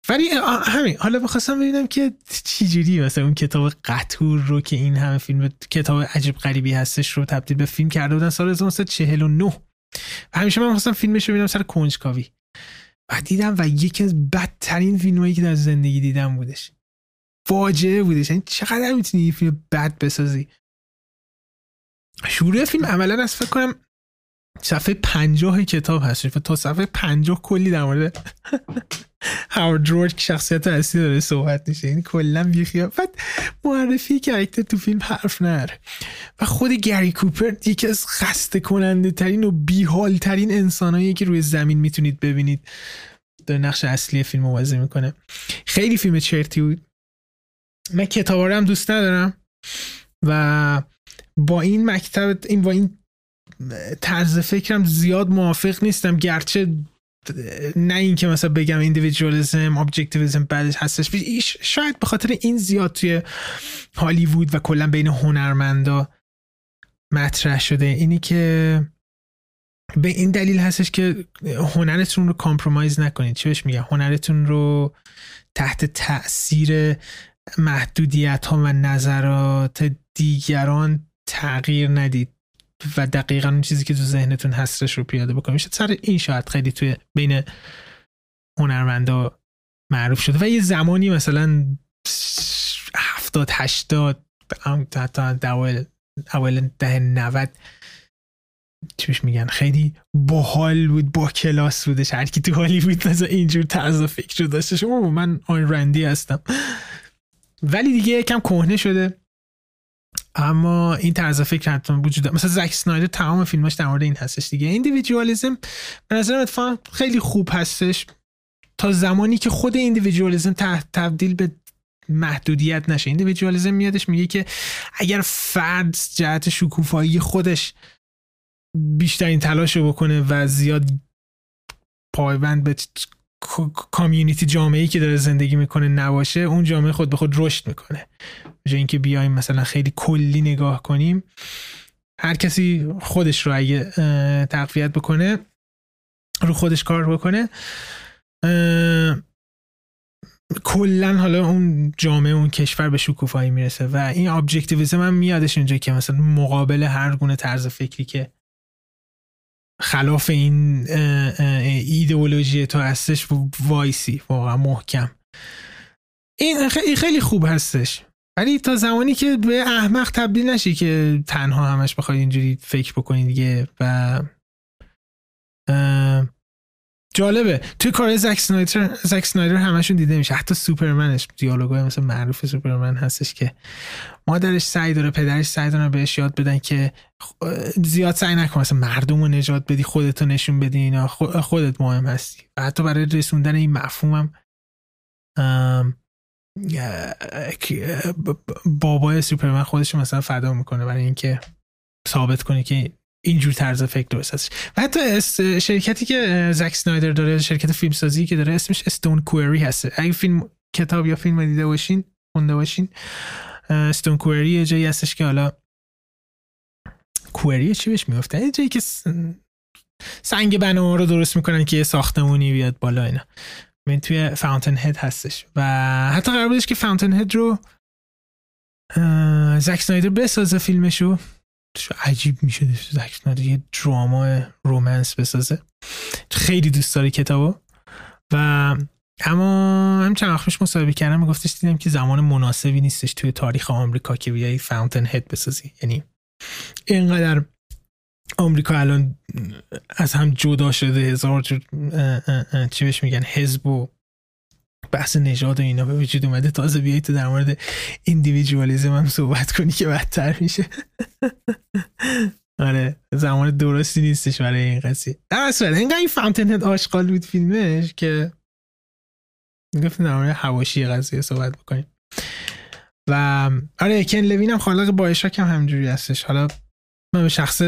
ولی همین حالا بخواستم ببینم که چجوری مثلا اون کتاب قطور رو که این همه فیلم کتاب عجیب غریبی هستش رو تبدیل به فیلم کرده بودن سال 1949 و همیشه من خواستم فیلمش رو ببینم سر کنجکاوی. و دیدم و یکی از بدترین فیلمایی که در زندگی دیدم بودش. فاجعه بودش. یعنی چقدر می‌تونی یه فیلم بد بسازی؟ شروع فیلم عملا از فکر کنم صفحه پنجاه کتاب هستش و تا صفحه پنجاه کلی در مورد هاورد شخصیت اصلی داره صحبت میشه. این کلا بیخیافت معرفی کرکتر تو فیلم حرف نره. و خود گری کوپر یکی از خسته کننده ترین و بیحال ترین انسانهایی که روی زمین می‌تونید ببینید. در نقش اصلی فیلم موازه می‌کنه. خیلی فیلم چرتی بود. من کتابا هم دوست ندارم. و با این مکتب این با این طرز فکرم زیاد موافق نیستم گرچه نه اینکه مثلا بگم ایندیویدوالیسم ابجکتیویسم بعدش هستش. شاید به خاطر این زیاد توی هالیوود و کلا بین هنرمندا مطرح شده. اینی که به این دلیل هستش که هنرتون رو کامپرومایز نکنید. چه بهش میگم هنرتون رو تحت تاثیر محدودیت ها و نظرات دیگران تغییر ندید. و دقیقا اون چیزی که تو ذهنتون هستش رو پیاده بکنید میشه سر این شاید خیلی توی بین هنرمندا معروف شده. و یه زمانی مثلا هفتاد هشتاد حتی اول اول ده نود چیش میگن؟ خیلی باحال بود با کلاس بودش. هر کی تو حالی بود مثلا اینجور طرز فکر رو داشتش او من آن رندی هستم. ولی دیگه یکم کهنه شده. اما این طرز فکر حتما وجود داره. مثلا زک سنایدر تمام فیلماش در مورد این هستش دیگه. ایندیویدوالیسم به نظر اتفاقا خیلی خوب هستش. تا زمانی که خود ایندیویدوالیسم تبدیل به محدودیت نشه. ایندیویدوالیسم میادش میگه که اگر فرد جهت شکوفایی خودش بیشترین تلاش رو بکنه و زیاد پایبند به کامیونیتی جامعه که داره زندگی می‌کنه نباشه اون جامعه خود به خود رشد می‌کنه. به اینکه بیایم مثلا خیلی کلی نگاه کنیم هر کسی خودش رو اگه تقویت بکنه رو خودش کار بکنه کلا حالا اون جامعه اون کشور به شکوفایی می‌رسه و این objectivism هم میادش اینجا که مثلا مقابل هر گونه طرز فکری که خلاف این ایدئولوژی تو هستش وایسی واقعا محکم. این خیلی خوب هستش. ولی تا زمانی که به احمق تبدیل نشی که تنها همش بخوای اینجوری فکر بکنی دیگه و جالبه. توی کار زک سنایدر زک سنایدر همشون دیده میشه. حتی سوپرمنش دیالوگای مثلا معروف سوپرمن هستش که مادرش سعی داره پدرش سعی داره بهش یاد بدن که زیاد سعی نکن مثلا مردم رو نجات بدی خودتو نشون بدی اینا خودت مهم هستی. و حتی برای رسوندن این مفهومم بابای سوپرمن خودش مثلا فدا می‌کنه برای اینکه ثابت کنه که اینجور طرز فکر درست هستش. و حتی شرکتی که زک سنایدر داره شرکت فیلمسازی که داره اسمش استون کوئری هست اگه فیلم کتاب یا فیلم دیده باشین خونده باشین استون کوئری جایی هستش که حالا کوئری چی بهش میفته جایی که سنگ بنا رو درست می‌کنن که یه ساختمونی بیاد بالا اینا. این توی فاونتن هد هستش. و حتی قرار بودش که فاونتن هد رو زک سنایدر بسازه فیلمشو. عجیب می‌شده زک سنایدر یه دراما رومنس بسازه. خیلی دوست داره کتابو. و اما هم چند وقت مصاحبه کردم میگفتش دیدم که زمان مناسبی نیستش توی تاریخ آمریکا که بیای فاونتن هد بسازی. یعنی اینقدر آمریکا الان از هم جدا شده هزار جور چی بهش میگن حزب و بحث نژاد و اینا به وجود اومده. تازه بیایی تو در مورد ایندیویدوالیزم هم صحبت کنی که بدتر میشه. آره زمان درستی نیستش برای این قضیه. در اصلا اینقدر این فاونتن هد آشغال بود فیلمش که گفتیم در مورد حواشی قضیه صحبت بکنیم. و آره کن لوین هم خالق بایشاک هم همجوری هستش. حالا من به شخص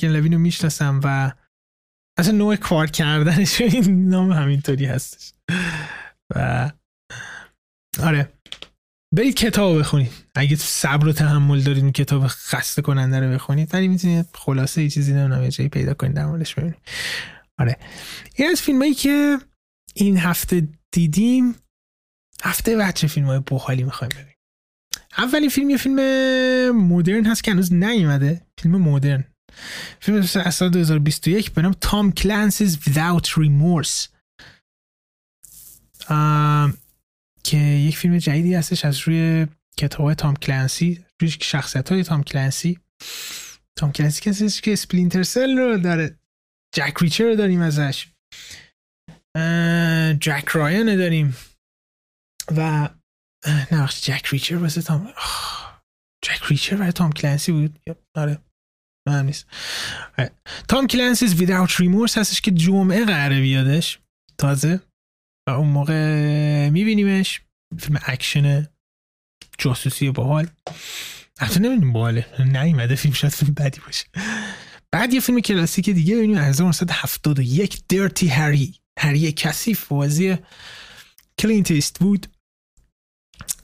کن لوین رو می‌شناسم و اصلا نوع کار کردنش این نام همینطوری هستش. و آره. برید کتاب بخونید. اگه صبر و تحمل دارید این کتاب خسته کننده رو بخونید ولی می‌تونید خلاصه یه چیزی نمی‌دونم جایی پیدا کنید در ببینید. آره. این از فیلم هایی که این هفته دیدیم هفته بعد چه فیلم های بخالی می‌خوایم اولین فیلم یه فیلم مدرن هست که هنوز نیومده. فیلم مدرن. فیلم از سال 2021 به نام Tom Clancy's Without Remorse. که یک فیلم جدیدی هستش از روی کتاب تام کلانسی روی شخصیت های تام کلانسی تام کلانسی کسی که Splinter Cell رو داره جک ریچر رو داریم ازش. جک رایان داریم. و نه جک ریچر واسه تام جک ریچر برای تام کلنسی بود؟ آره نه نیست. آره. Tom Clancy's Without Remorse هستش که جمعه قراره بیادش تازه. و اون موقع میبینیمش. فیلم اکشن جاسوسی باحال. حتی نمی‌دونیم باحاله. نیومده فیلم شاید فیلم بدی باشه. بعد یه فیلم کلاسیک دیگه ببینیم 1971 Dirty Harry. هری کثیف بازی کلینت ایستوود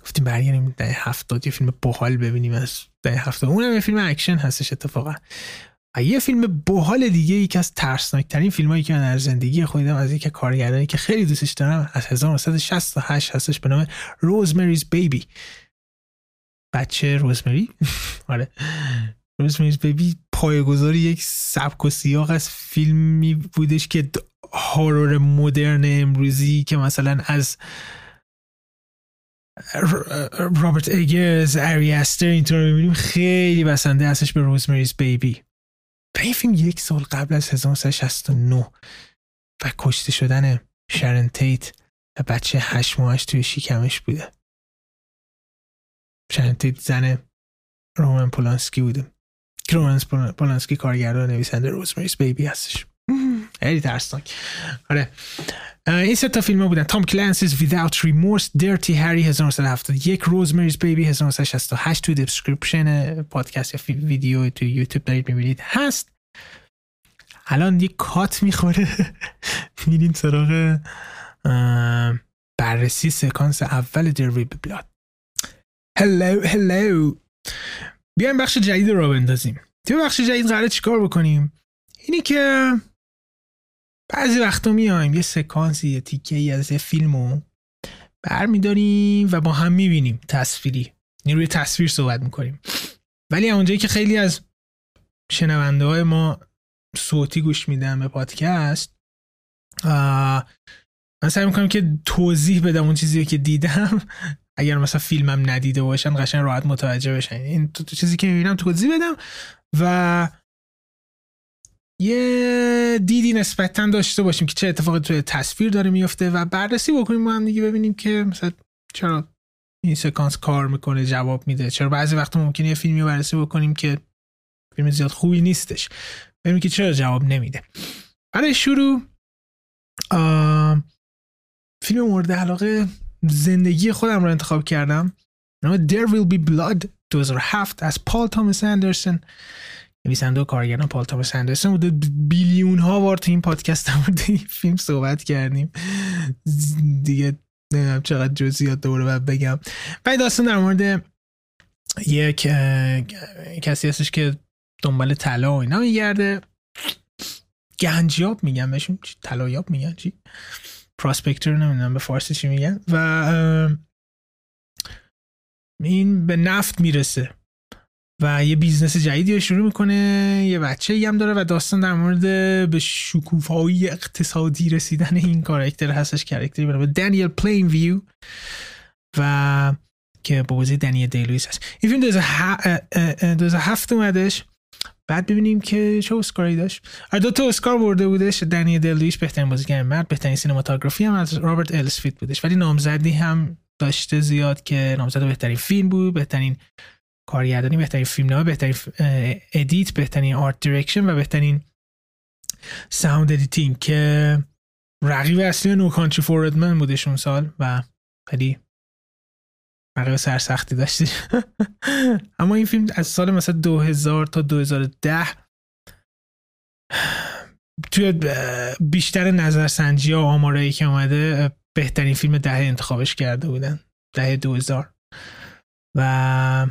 گفتیم برگردیم ده هفتاد یه فیلم باحال ببینیم از ده هفتاد. اونم یه فیلم اکشن هستش اتفاقا. یه فیلم باحال دیگه یکی از ترسناکترین فیلم هایی که من در زندگی خودم از یک کارگردانی که خیلی دوستش دارم از 1968 هستش به نام Rosemary's Baby بچه روزمری آره. Rosemary's Baby پایگذاری یک سبک و سیاق از فیلمی بودش که هارور مدرن امروزی که مثلا از رابرت ایگرز اری استر اینطور رو می‌بینیم. خیلی بسنده هستش به روزمریز بیبی و این فیلم یک سال قبل از 1969 و کشته شدن شرن تیت و بچه هشت ماهش توی شیکمش بوده. شرن تیت زن رومن پولانسکی بوده. رومن پولانسکی کارگردان نویسنده Rosemary's Baby هستش. خیلی ترسناک. آره. این سه تا فیلم بودن. Tom Clancy's Without Remorse Dirty Harry 1971 Rosemary's Baby 1968 توی description پادکست یا ویدیو توی یوتیوب دارید می‌بینید. هست. الان یک cut می‌خوره. میریم سراغ بررسی سکانس اول There Will Be Blood هلو هلو بیایم بخش جدید رو بندازیم. توی بخش جدید قراره چیکار بکنیم؟ اینی که بعضی وقتا میایم یه سکانسی یه تیکه ای از یه فیلمو برمیداریم و با هم می‌بینیم تصویری. روی تصویر صحبت می‌کنیم. ولی اونجایی که خیلی از شنونده های ما صوتی گوش میدن به پادکست من سعی می‌کنم که توضیح بدم اون چیزی که دیدم. اگر مثلا فیلمم ندیده باشن قشنگ راحت متوجه بشن. این تو چیزی که می‌بینم توضیح بدم و یه دیدی نسبتا داشته باشیم که چه اتفاقی توی تصویر داره میفته و بررسی بکنیم با هم دیگه ببینیم که مثلا چرا این سکانس کار می‌کنه جواب میده. چرا بعضی وقت ممکنه یه فیلمی بررسی بکنیم که فیلم زیاد خوبی نیستش. ببینیم که چرا جواب نمیده. برای شروع فیلم مورد علاقه زندگی خودم رو انتخاب کردم. نام There Will Be Blood 2007 از پال تامس اندرسون نویسنده و کارگردان پال تامس اندرسون بوده. بیلیون ها بار تو این پادکست در این فیلم صحبت کردیم. دیگه نمی‌دونم چقدر جزئیات دوباره باید بگم. و داستان در مورد یک کسی هستش که دنبال طلا و اینا میگرده. گنجیاب میگن بهشون. طلایاب میگن؟ چی؟ prospector نمی‌دونم به فارسی چی میگن. و این به نفت می‌رسه. و یه business جدیدی رو شروع می‌کنه یه بچه هم داره و داستان در مورد به شکوفایی اقتصادی رسیدن این character هستش character ی به دانیل پلین ویو و که با بازی دنیل دی لوئیس هست. این فیلم 2007 اومدش. بعد ببینیم که چه اسکاری داشت. دو تا اسکار برده بودش. دنیل دی لوئیس بهترین بازیگر مرد بهترین cinematography هم از رابرت السویت بودش. ولی نامزدی هم داشته زیاد که نامزد بهترین فیلم بود بهترین کارگردانی بهترین فیلمنامه بهترین edit بهترین art direction و بهترین sound editing که رقیب اصلی نو کانتری فوردمن بودش اون سال و خیلی رقیب سرسختی داشتی اما این فیلم از سال مثلا 2000 تا 2010 توی بیشتر نظرسنجی ها آمارایی که اومده بهترین فیلم دهه انتخابش کرده بودن. دهه 2000 و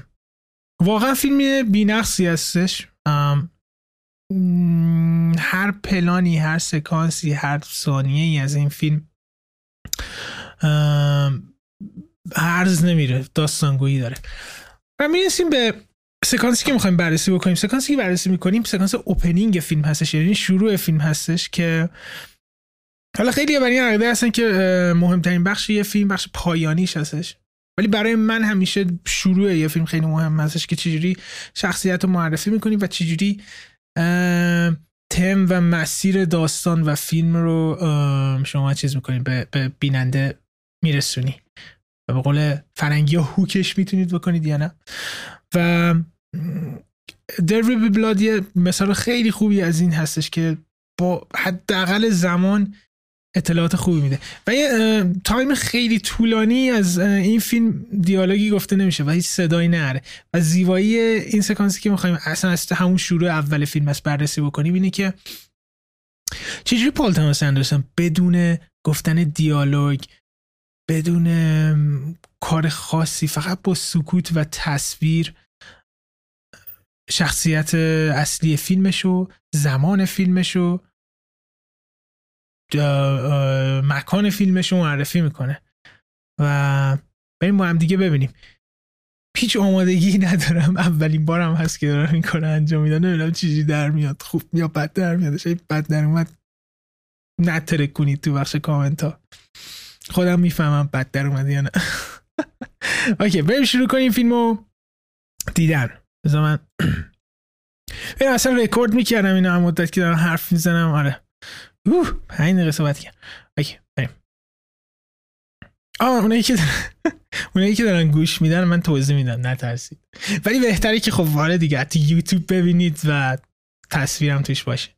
واقعا فیلم بینقصی هستش. هر پلانی هر سکانسی هر ثانیه ای از این فیلم عرض نمیره داستانگویی داره. و می‌رسیم به سکانسی که می‌خوایم بررسی بکنیم. سکانسی که بررسی می‌کنیم سکانس اوپنینگ فیلم هستش یعنی شروع فیلم هستش که حالا خیلی برای این عقیده هستن که مهمترین بخش یه فیلم بخش پایانیش هستش. ولی برای من همیشه شروع یه فیلم خیلی مهم هستش که چجوری شخصیت رو معرفی می‌کنی و چجوری تم و مسیر داستان و فیلم رو شما چیز می‌کنی به, بیننده میرسونی. و به قول فرنگی هوکش می‌تونید بکنید یا نه. و دروی بی بلاد یه مثال خیلی خوبی از این هستش که با حداقل زمان اطلاعات خوبی میده. و یه تایم خیلی طولانی از این فیلم دیالوگی گفته نمیشه و هیچ صدایی نره. و زیبایی این سکانسی که می‌خوایم اصلا از همون شروع اول فیلم از بررسی بکنیم اینه که چجوری پال تاماس اندرسون بدون گفتن دیالوگ بدون کار خاصی فقط با سکوت و تصویر شخصیت اصلی فیلمشو زمان فیلمشو مکان فیلمش رو معرفی می‌کنه. و بریم با هم دیگه ببینیم. هیچ آمادگی ندارم. اولین بارم هست که دارم این کار انجام میدم. نمی‌دونم چیزی در میاد. خوب یا بد در میاد. شاید بد در اومد. ذکر کنید تو بخش کامنت ها خودم می‌فهمم بد در اومد یا نه. OK بریم شروع کنیم فیلمو. دیدن. بذار من اصلا رکورد می‌کردم اینا هم مدت که دارم حرف می‌زنم. آره. اوه پنج دقیقه صحبت کرد اوکی آه اونایی که. اونایی که دارن گوش میدن من توضیح میدم نترسید ولی بهتره که خب وارد دیگه تو یوتیوب ببینید و تصویرم توش باشه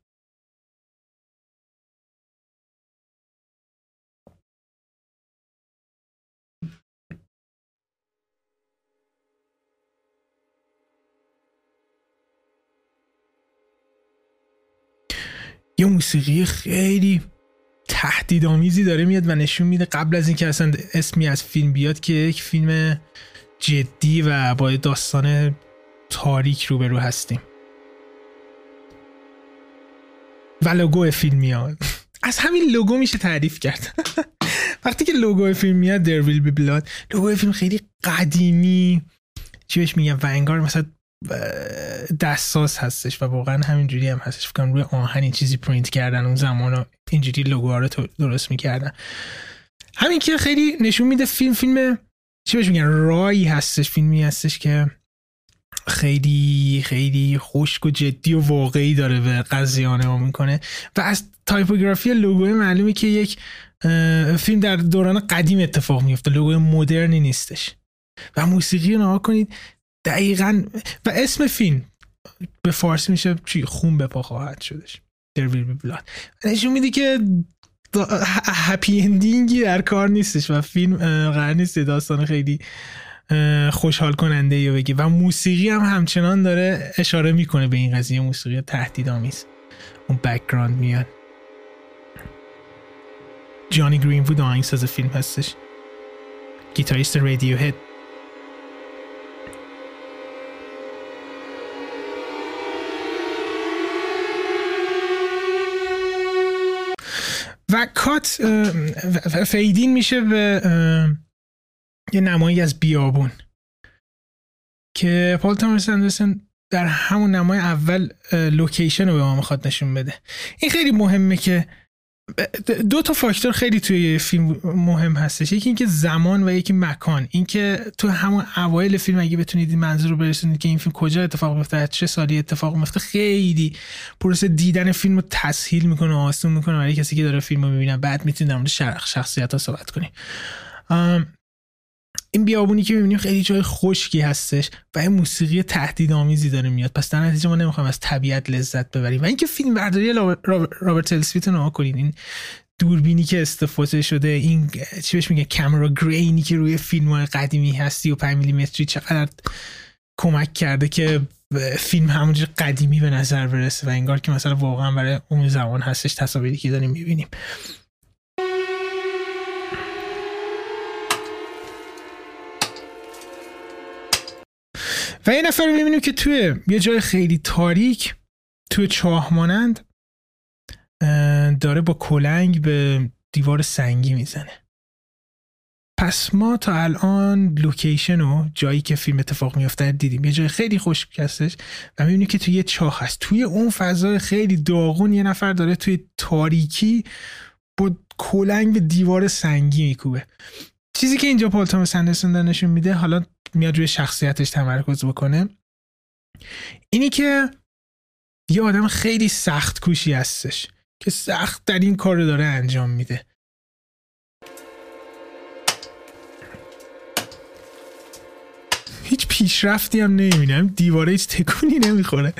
یه موسیقی خیلی تهدیدآمیزی داره میاد و نشون میده قبل از اینکه اصلا اسمی از فیلم بیاد که یک فیلم جدی و با داستان تاریک روبرو هستیم. و لوگو فیلم میاد. از همین لوگو میشه تعریف کرد. وقتی که لوگو فیلم میاد در ویل بی بلاد لوگو فیلم خیلی قدیمی چی بهش میگم و انگار مثلا دستاس هستش و واقعا همینجوری هم هستش. فکر روی آهن این چیزی پرینت کردن اون زمان اینجوری لوگو رو درست می‌کردن. همین که خیلی نشون میده فیلم فیلم چی بهش میگن؟ raw ای هستش فیلمی هستش که خیلی خیلی خشک و جدی و واقعی داره به قضیه نگاه می‌کنه. و از تایپوگرافی لوگوی معلومه که یک فیلم در دوران قدیم اتفاق میفته لوگوی مدرنی نیستش. و موسیقی رو نگاه کنید. دقیقا و اسم فیلم به فارسی میشه چی؟ خون به پا خواهد شدش. There Will Be Blood نشون میده که happy ending ی در کار نیستش و فیلم قرار نیست داستان خیلی خوشحال کننده یا بگی. و موسیقی هم همچنان داره اشاره می‌کنه به این قضیه. موسیقی تهدیدآمیز. اون background میاد. جانی گرین وود آهنگساز فیلم هستش. گیتاریست Radiohead و cut fade in میشه به یه نمایی از بیابون که پال توماس اندرسن در همون نمای اول لوکیشن رو به ما می‌خواد نشون بده. این خیلی مهمه که دو تا فاکتور خیلی توی فیلم مهم هستش. یکی اینکه زمان و یکی مکان. اینکه تو همون اوایل فیلم اگه بتونید این منظور رو برسونید که این فیلم کجا اتفاق میفته چه سالی اتفاق میفته خیلی پروسه دیدن فیلم رو تسهیل می‌کنه و آسون می‌کنه برای کسی که داره فیلم رو می‌بینه. بعد می‌تونید در مورد شخصیت ها صحبت کنیم این بیابونی که می‌بینیم خیلی جای خشکی هستش و این موسیقی تهدیدآمیزی داره میاد. پس در نتیجه ما نمی‌خوایم از طبیعت لذت ببریم. و اینکه فیلم برداری رابرت السویت رو کنید این دوربینی که استفاده شده این چی بهش میگه کامرا گرینی که روی فیلم های قدیمی هستی و 5 میلیمتری چقدر کمک کرده که فیلم همونجور قدیمی به نظر برسه و انگار که مثلا واقعا برای اون زمان هستش تصاویری که داریم می‌بینیم. و یه نفر که توی یه جای خیلی تاریک توی چاه مانند داره با کلنگ به دیوار سنگی می‌زنه. پس ما تا الان لوکیشن و جایی که فیلم اتفاق میافته دیدیم. یه جای خیلی خشک هستش و می‌بینیم که توی یه چاه هست. توی اون فضای خیلی داغون یه نفر داره توی تاریکی با کلنگ به دیوار سنگی میکوبه. چیزی که اینجا پال تامس اندرسون نشون میده حالا میاد روی شخصیتش تمرکز بکنه. اینی که یه آدم خیلی سخت کوشی هستش که سخت در این کار رو داره انجام میده. هیچ پیشرفتی هم نمی‌بینم. دیواره هیچ تکونی نمی‌خوره.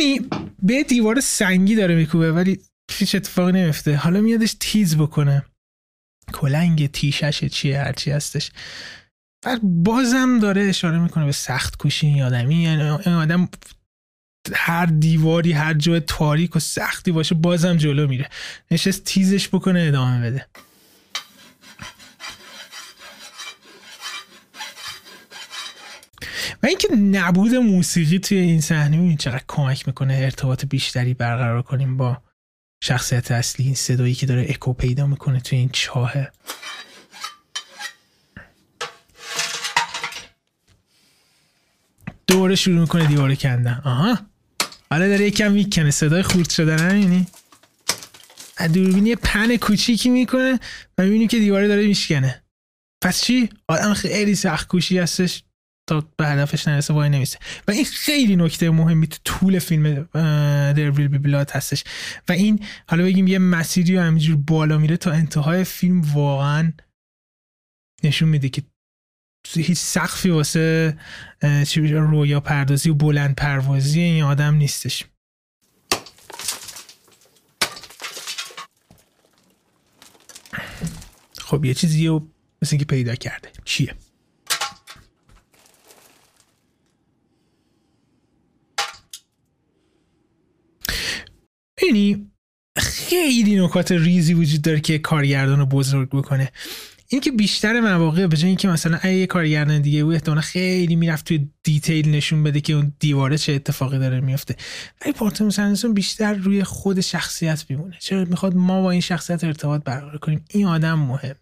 این به دیوار سنگی داره میکوبه ولی هیچ اتفاقی نمیفته حالا میادش تیز بکنه. کلنگ تیشش چیه هرچی هستش. و بازم داره اشاره می‌کنه به سخت کوشی این آدمی یعنی این آدم هر دیواری هر جای تاریک و سختی باشه بازم جلو میره. نشست تیزش بکنه ادامه بده. و اینکه نبود موسیقی توی این صحنه می‌بینید چقدر کمک می‌کنه ارتباط بیشتری برقرار کنیم با شخصیت اصلی این صدایی که داره اکو پیدا می‌کنه توی این چاهه دوره شروع می‌کنه دیواره کندن. آها. حالا داره یکم می‌کنه. صدای خورد شدن یعنی دوربینی پن کوچیکی می‌کنه و می‌بینیم که دیواره داره میشکنه. پس چی؟ آدم خیلی سخت کوشی هستش. تا به هدفش نرسه وای نمیسه. و این خیلی نکته مهمی تو طول فیلم در ویل بی بلاد هستش. و این حالا بگیم یه مسیری همینجور بالا میره تا انتهای فیلم واقعا نشون میده که هیچ سقفی واسه رویا پردازی و بلند پروازی این آدم نیستش. خب یه چیزی رو مثل اینکه پیدا کرده. چیه؟ یعنی خیلی نکات ریزی وجود داره که کارگردان رو بزرگ بکنه. این که بیشتر مواقع به جای اینکه مثلا یه کارگردان دیگه بود احتمالا خیلی می‌رفت توی دیتیل نشون بده که اون دیواره چه اتفاقی داره میفته. ولی پارتون سنسون بیشتر روی خود شخصیت میمونه. چرا می‌خواد ما با این شخصیت ارتباط برقرار کنیم؟ این آدم مهمه.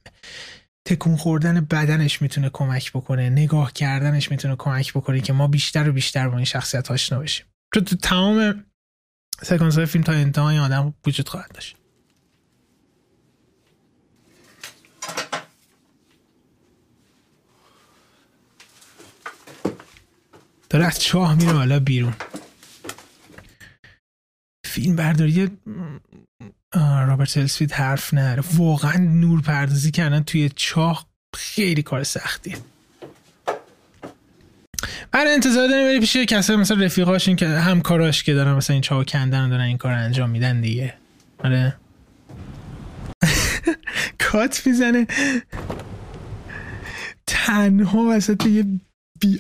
تکون خوردن بدنش می‌تونه کمک بکنه. نگاه کردنش می‌تونه کمک بکنه که ما بیشتر و بیشتر با این شخصیت آشنا بشیم. تو تمام سکانس های فیلم تا انتهای آدم وجود خواهد داشت. داره از چاه میره بالا بیرون. فیلم برداری رابرت السفید حرف نره. واقعا نور پردازی کردن توی چاه خیلی کار سختیه. برای انتظار داریم بری پیش کسایی مثلا رفیقاشون که همکاراش که دارن مثلا این چاو کندن دارن این کار انجام میدن دیگه. آره. کات می‌زنه. تنها وسط یه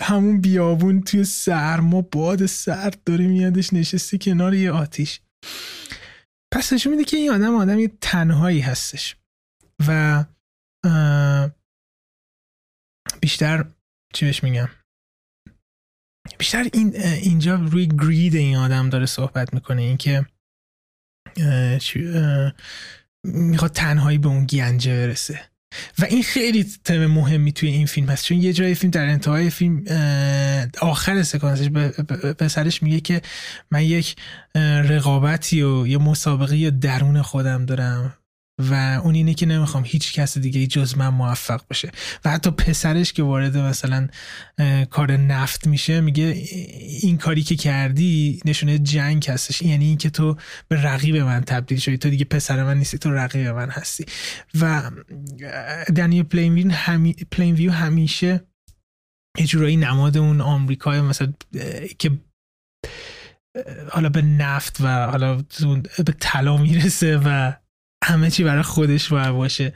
همون بیابون توی سرما باد سرد داره میادش نشسته کنار یه آتیش. پس نشون میده که این آدم آدم یه تنهایی هستش. و بیشتر چی بهش میگم؟ بیشتر این اینجا روی گرید این آدم داره صحبت می‌کنه اینکه می‌خواد تنهایی به اون گنجه برسه. و این خیلی تم مهمی توی این فیلم هست چون یه جای فیلم در انتهای فیلم آخر سکانسش به سرش میگه که من یک رقابتی و یه مسابقه درون خودم دارم. و اون اینه که نمی‌خوام هیچ کس دیگه جز من موفق بشه. و حتی پسرش که وارد مثلا کار نفت میشه میگه این کاری که کردی نشونه جنگ هستش. یعنی اینکه تو به رقیب من تبدیل شدی. تو دیگه پسر من نیستی تو رقیب من هستی. و دنیل پلین همی، ویو همیشه یه جورایی نماد اون آمریکای مثلا که حالا به نفت و حالا به طلا می‌رسه و همه چی برای خودش باید باشه.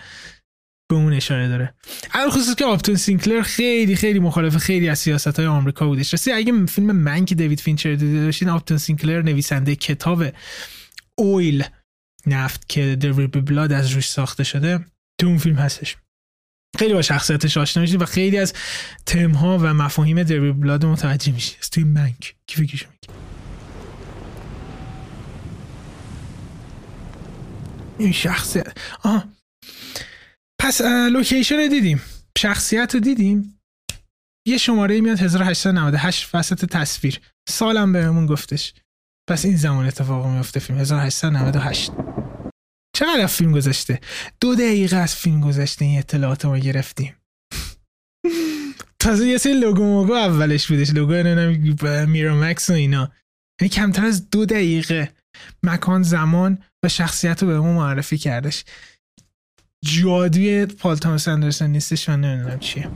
به اون اشاره داره. علی الخصوص که آپتون سینکلر خیلی خیلی مخالف خیلی از سیاست های آمریکا بودش. راستی اگه فیلم Mank دیوید فینچر دیده داشتین آپتون سینکلر نویسنده کتاب Oil نفت که There Will Be Blood از روش ساخته شده تو اون فیلم هستش. خیلی با شخصیتش آشنا میشید و خیلی از تم ها و مفاهیم دربی بلاد متوجه میشید توی منک کی فکرشو میگه؟ این شخصیت آها پس لوکیشن رو دیدیم. شخصیت رو دیدیم. یه شماره میاد 1898 وسط تصویر. سالم بهمون گفتش. پس این زمان اتفاق میفته فیلم. 1898 چقدر فیلم گذاشته دو دقیقه از فیلم گذشته این اطلاعات ما گرفتیم. تازه یه سری لوگو موگو اولش بودش. لوگو میرا مکس و اینا. یعنی کمتر از دو دقیقه. مکان زمان. و شخصیت رو به ما معرفی کردش. جادوی پال تامس اندرسن نیستش من نمی‌دونم چیه.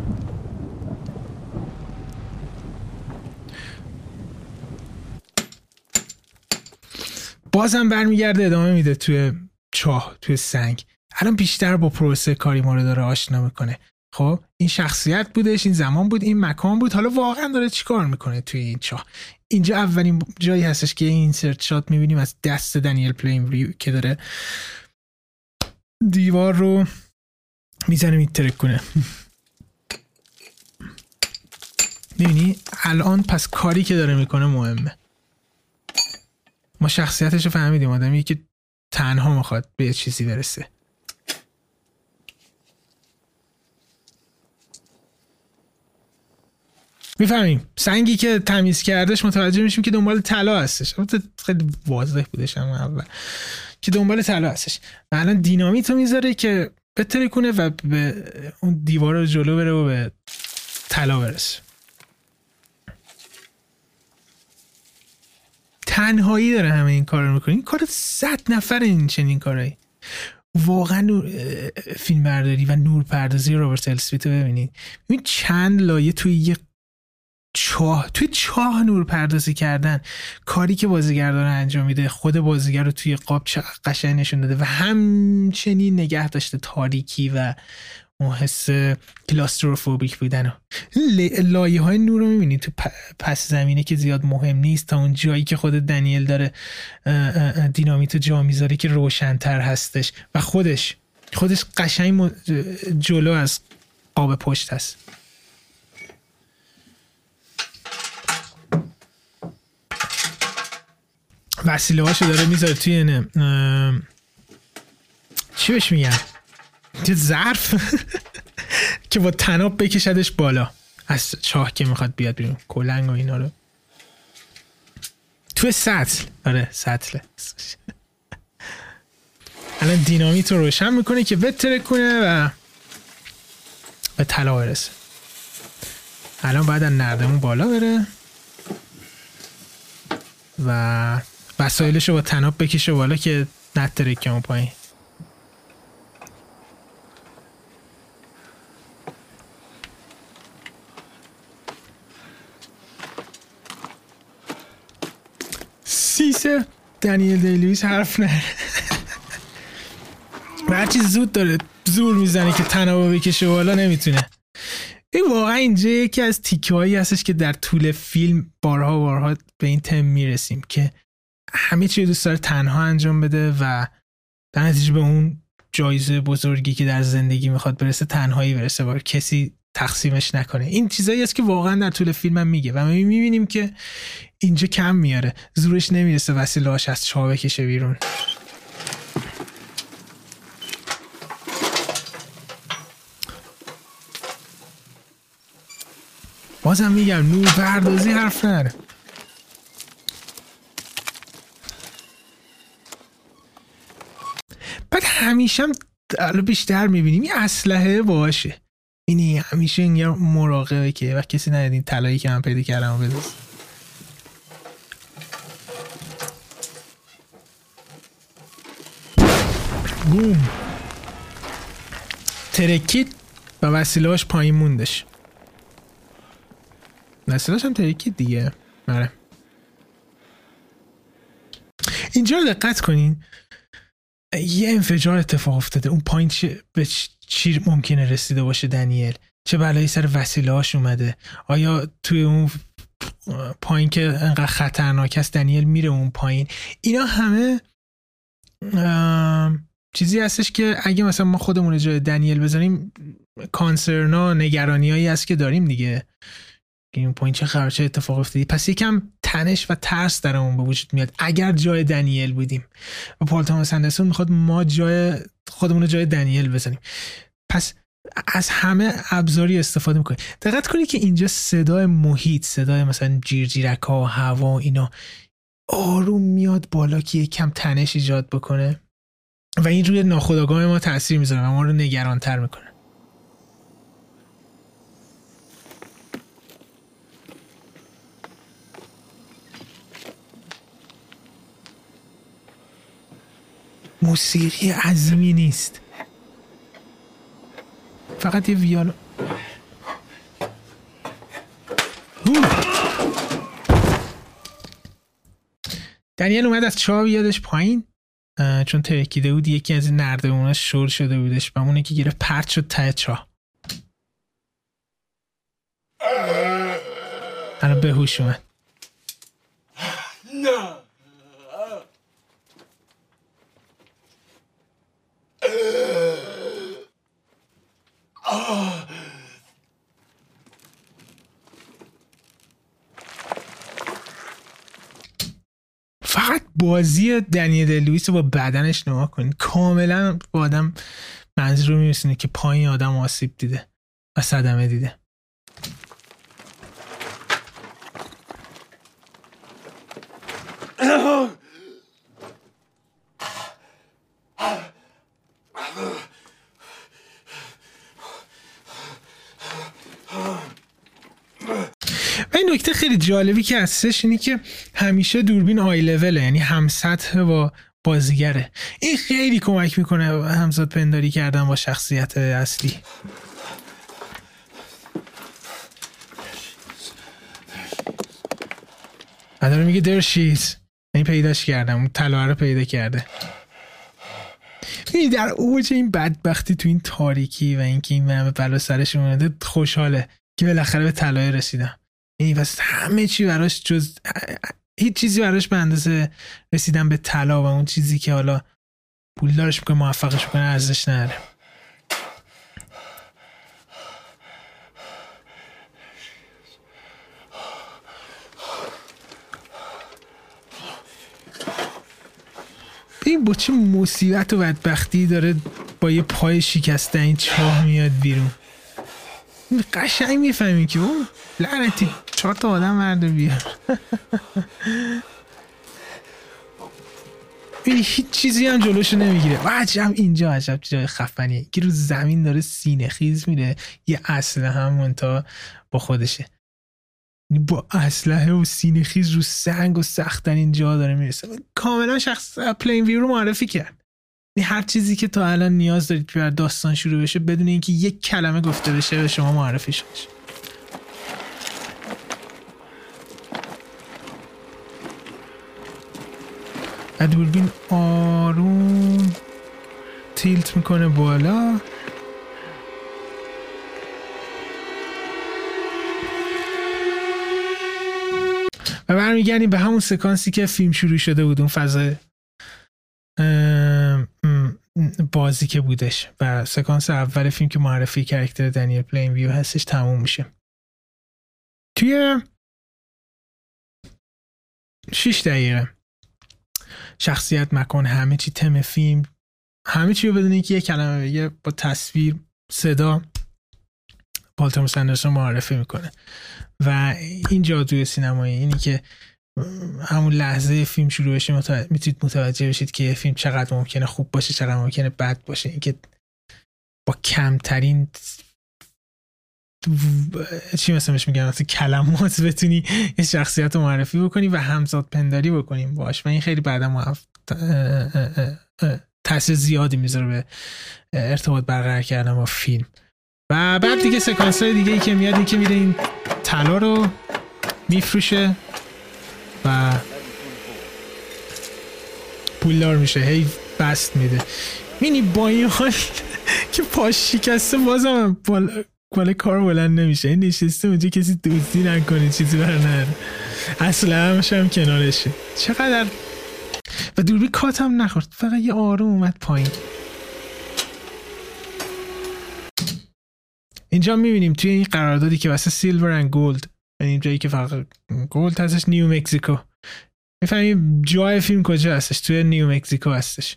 بازم برمیگرده ادامه میده توی چاه توی سنگ. الان بیشتر با پروسه کاری ما رو داره آشنا می‌کنه. خب این شخصیت بودش این زمان بود این مکان بود. حالا واقعا داره چیکار می‌کنه توی این چاه اینجا اولین جایی هستش که insert shot می‌بینیم از دست دنیل پلین که داره دیوار رو می‌زنه میترک کنه. می‌بینی؟ الان پس کاری که داره می‌کنه مهمه. ما شخصیتش رو فهمیدیم. آدمی که تنها می‌خواد به چیزی برسه. می‌فهمیم. سنگی که تمیز کردش متوجه میشیم که دنبال طلا هستش. خیلی واضح بودش اما اول. که دنبال طلا هستش. و الان دینامیت رو می‌ذاره که کنه و به اون دیوار رو جلو بره و به طلا برسه. تنهایی داره همه این کار رو می‌کنه. این کار صد نفر این چنین کارهایی واقعا فیلم برداری و نور پردازی رابرت السپیت رو ببینید. ببین چند لایه توی یه چاه توی چاه نور پردازی کردن کاری که بازیگر داره انجام میده خود بازیگر رو توی قاب قشنگ نشون داده و همچنین نگه داشته تاریکی و اون حس کلاستروفوبیک بودن لایه های نور رو می‌بینید تو پس زمینه که زیاد مهم نیست تا اون جایی که خود دنیل داره دینامیت جا می‌ذاره که روشنتر هستش و خودش خودش قشنگ جلو از قاب پشت هست. وسیله هاشو داره می‌ذاره توی نه چی بهش میگن؟ یه ظرف؟ که با تناب بکشدش بالا. از چاه که می‌خواد بیاد بیرون. کلنگ و اینا رو. توی سطل. آره سطل الان دینامیت رو روشن می‌کنه که بتره کنه و به طلا برسه. الان باید نردمون بالا بره. و وسایلش رو با تناب بکشه بالا که نترکه اون پایین. سیسه دنیل دیلویس حرف نه. هرچی زود داره زور می‌زنه که تنابو بکشه بالا نمی‌تونه. این واقعا اینجا یکی از تیکه هایی هستش که در طول فیلم بارها بارها به این تم می‌رسیم که همه چی دوست داره تنها انجام بده و در نتیجه به اون جایزه بزرگی که در زندگی می‌خواد برسه تنهایی برسه با کسی تقسیمش نکنه. این چیزایی است که واقعا در طول فیلم هم میگه و ما می‌بینیم که اینجا کم میاره. زورش نمی‌رسه وسیلاش از چاه بکشه بیرون. بازم میگم نور پردازی حرف نره. بعد همیشه هم بیشتر می‌بینیم. این اسلحه باشه. اینی همیشه این مراقبه که و کسی ندید این طلایی که من پیدا کردم بدوز بوم. ترکید و وسیلهاش پایین موندش. وسیلهاش هم ترکید دیگه. آره. اینجا رو دقت کنین. یه انفجار اتفاق افتاده. اون پایین به چی ممکنه رسیده باشه دنیل؟ چه بلایی سر وسیله هاش اومده؟ آیا توی اون پایین که انقدر خطرناک است دنیل میره اون پایین؟ اینا همه چیزی هستش که اگه مثلا ما خودمون جای دنیل بذاریم کانسرنا نگرانی هایی هست که داریم دیگه. این پایین چه خبر چه اتفاق افتادی. پس یکم تنش و ترس درمون به وجود میاد. اگر جای دنیل بودیم و پال تاماس اندرسون می‌خواد ما جای خودمون جای دنیل بزنیم. پس از همه ابزاری استفاده می‌کنیم. دقت کنید که اینجا صدای محیط صدای مثلا جیرجیرک ها هوا اینا آروم میاد بالا که یکم تنش ایجاد بکنه. و این روی ناخودآگاه ما تاثیر می‌ذاره و ما رو نگرانتر می‌کنه. موسیقی عظیمی نیست. فقط یه ویالو دنیل اومد از چاه بیادش پایین. چون ترکیده بود یکی از نرده شور شده بودش و اونه که گیره پرت شد ته چاه. الان بهوش اومد. فقط بازی دنیل لویس رو با بدنش نما کنید کاملا با آدم منظور میرسونه که پایین آدم آسیب دیده و صدمه دیده. نکته خیلی جالبی که هستش اینه که همیشه دوربین آی لوله یعنی هم سطح با بازیگره. این خیلی کمک می‌کنه همزاد پنداری کردن با شخصیت اصلی. داره میگه درشیز این پیداش کردم اون رو پیدا کرده. در اوج این بدبختی تو این تاریکی و اینکه این همه بلا سرش اومده خوشحاله که بالاخره به طلای رسیدم. یعنی همه چی براش جز هیچ چیزی براش به اندازه رسیدن به طلا و اون چیزی که حالا پولدارش می‌کنه موفقش می‌کنه ارزش نره این با چه مصیبت و بدبختی داره با یه پای شکسته این چاه میاد بیرون. قشنگ می‌فهمی که اون لعنتی. چهار تا آدم مرده بیار این هیچ چیزی هم جلوشو نمی‌گیره. و عجب اینجا عجب جای خفنیه. که رو زمین داره سینه خیز میره یه اسلحه هم منتها با خودشه. با اسلحه و سینه خیز رو سنگ و سختن جا داره می‌رسه. کاملا شخص پلین ویو رو معرفی کرد. هر چیزی که تا الان نیاز دارید که بر داستان شروع بشه بدون اینکه یک کلمه گفته بشه به شما معرفی شده دوربین آروم تیلت می‌کنه بالا. و برمیگردیم به همون سکانسی که فیلم شروع شده بود اون فضای بازی که بودش و سکانس اول فیلم که معرفی character دنیل پلین ویو هستش تموم میشه. توی 6 دقیقه شخصیت مکان همه چی تم فیلم همه چی رو بدون اینکه یه کلمه یه با تصویر صدا پالتر سندرسون معرفی می‌کنه. و این جادوی سینمایی اینی که همون لحظه فیلم شروع بشه می‌تونید متوجه بشید که یه فیلم چقدر ممکنه خوب باشه چقدر ممکنه بد باشه. اینکه با کمترین چی مثلا میگن؟ کلمات بتونی یه شخصیت رو معرفی بکنی و همزاد پنداری بکنیم. باش و این خیلی بعدا تاثیر زیادی می‌ذاره به ارتباط برقرار کردن با فیلم. و بعد دیگه سکانس های دیگه ای که میاد این که میره این طلا رو میفروشه. و پولدار میشه. هی بست میده. مینی با این حال که پاش شکسته بازم بالا کار بلند نمیشه. این نشسته اونجا کسی دوستی نکنه چیزی بر نره. اصلا همش هم کنارشه. چقدر و دوربی کات هم نخورد. فقط یه آروم اومد پایین. اینجا می‌بینیم توی این قراردادی که واسه سیلور اند گولد یعنی جایی که فقط گولد هستش نیو مکزیکو. می‌فهمیم جای فیلم کجا هستش؟ توی نیو مکزیکو هستش.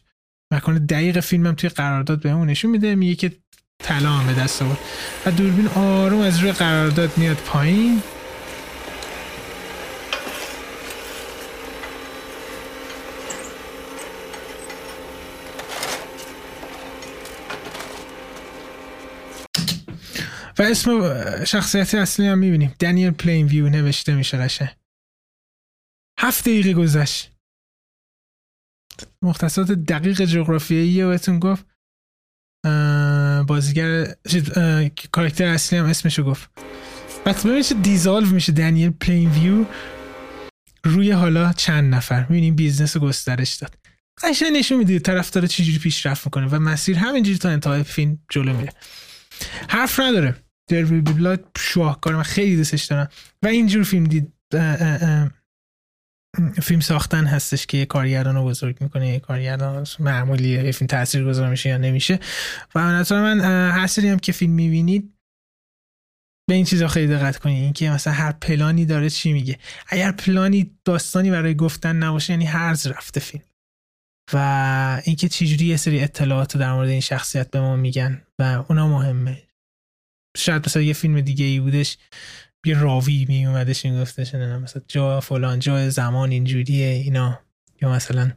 مکان دقیق فیلم هم توی قرارداد بهمون نشون میده میگه که طلا به دست آورد. و دوربین آروم از روی قرارداد میاد پایین. و اسم شخصیت اصلی هم می‌بینیم. دنیل پلین ویو نوشته میشه قشه هفت دقیقه گذشت. مختصات دقیق جغرافیایی بهتون گفت. بازیگر کاراکتر اصلی هم اسمشو گفت. وقتی میشه dissolve میشه دنیل پلین ویو روی حالا چند نفر. می‌بینیم business گسترش داد. قشنگ نشون میده طرفدار چجوری پیشرفت می‌کنه و مسیر همینجوری تا انتهای فیلم جلو میره. حرف نداره. در بلاد شاهکار من خیلی دوستش دارم. و اینجور فیلم دید فیلم ساختن هستش که یه کارگردان رو بزرگ می‌کنه یه کارگردان معمولی یه فیلم تاثیر گذار میشه یا نمیشه. و نظر من هر هم که فیلم می‌بینید به این چیزا خیلی دقت کنید. اینکه مثلا هر پلانی داره چی میگه. اگر پلانی داستانی برای گفتن نباشه یعنی هرز رفته فیلم. و اینکه چجوری یه سری اطلاعات در مورد این شخصیت به ما میگن و اونا مهمه. شاید مثلا یه فیلم دیگه ای بودش یه راوی می اومدش این گفتش نه مثلا جا فلان جا زمان اینجوریه اینا. یا مثلا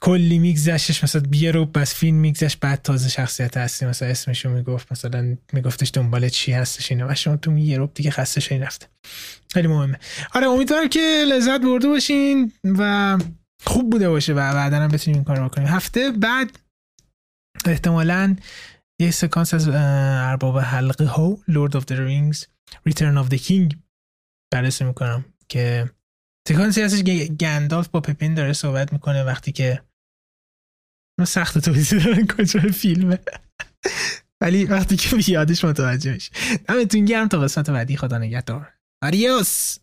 کلی میگذشتش مثلا بیه رو بس فیلم میگذشت بعد تازه شخصیت هستی مثلا اسمشو می‌گفت مثلا میگفتش دنبال چی هستش اینا. و شما تو یه رو دیگه خسته شدین رفته. خیلی مهمه. آره امیدوارم که لذت برده باشین و خوب بوده باشه و بعدا هم بتونیم این کار بکنیم. هفته بعد احتمالاً یه سکانس از ارباب حلقه ها Lord of the Rings Return of the King بررسی می‌کنم که سکانسی هستش که گندالف با پپین داره صحبت می‌کنه وقتی که سخت توضیح دارن کجا فیلمه. ولی وقتی که بیادش متوجه میشه. دمتون گرم تا قسمت بعدی. خدا نگهدار. آریوس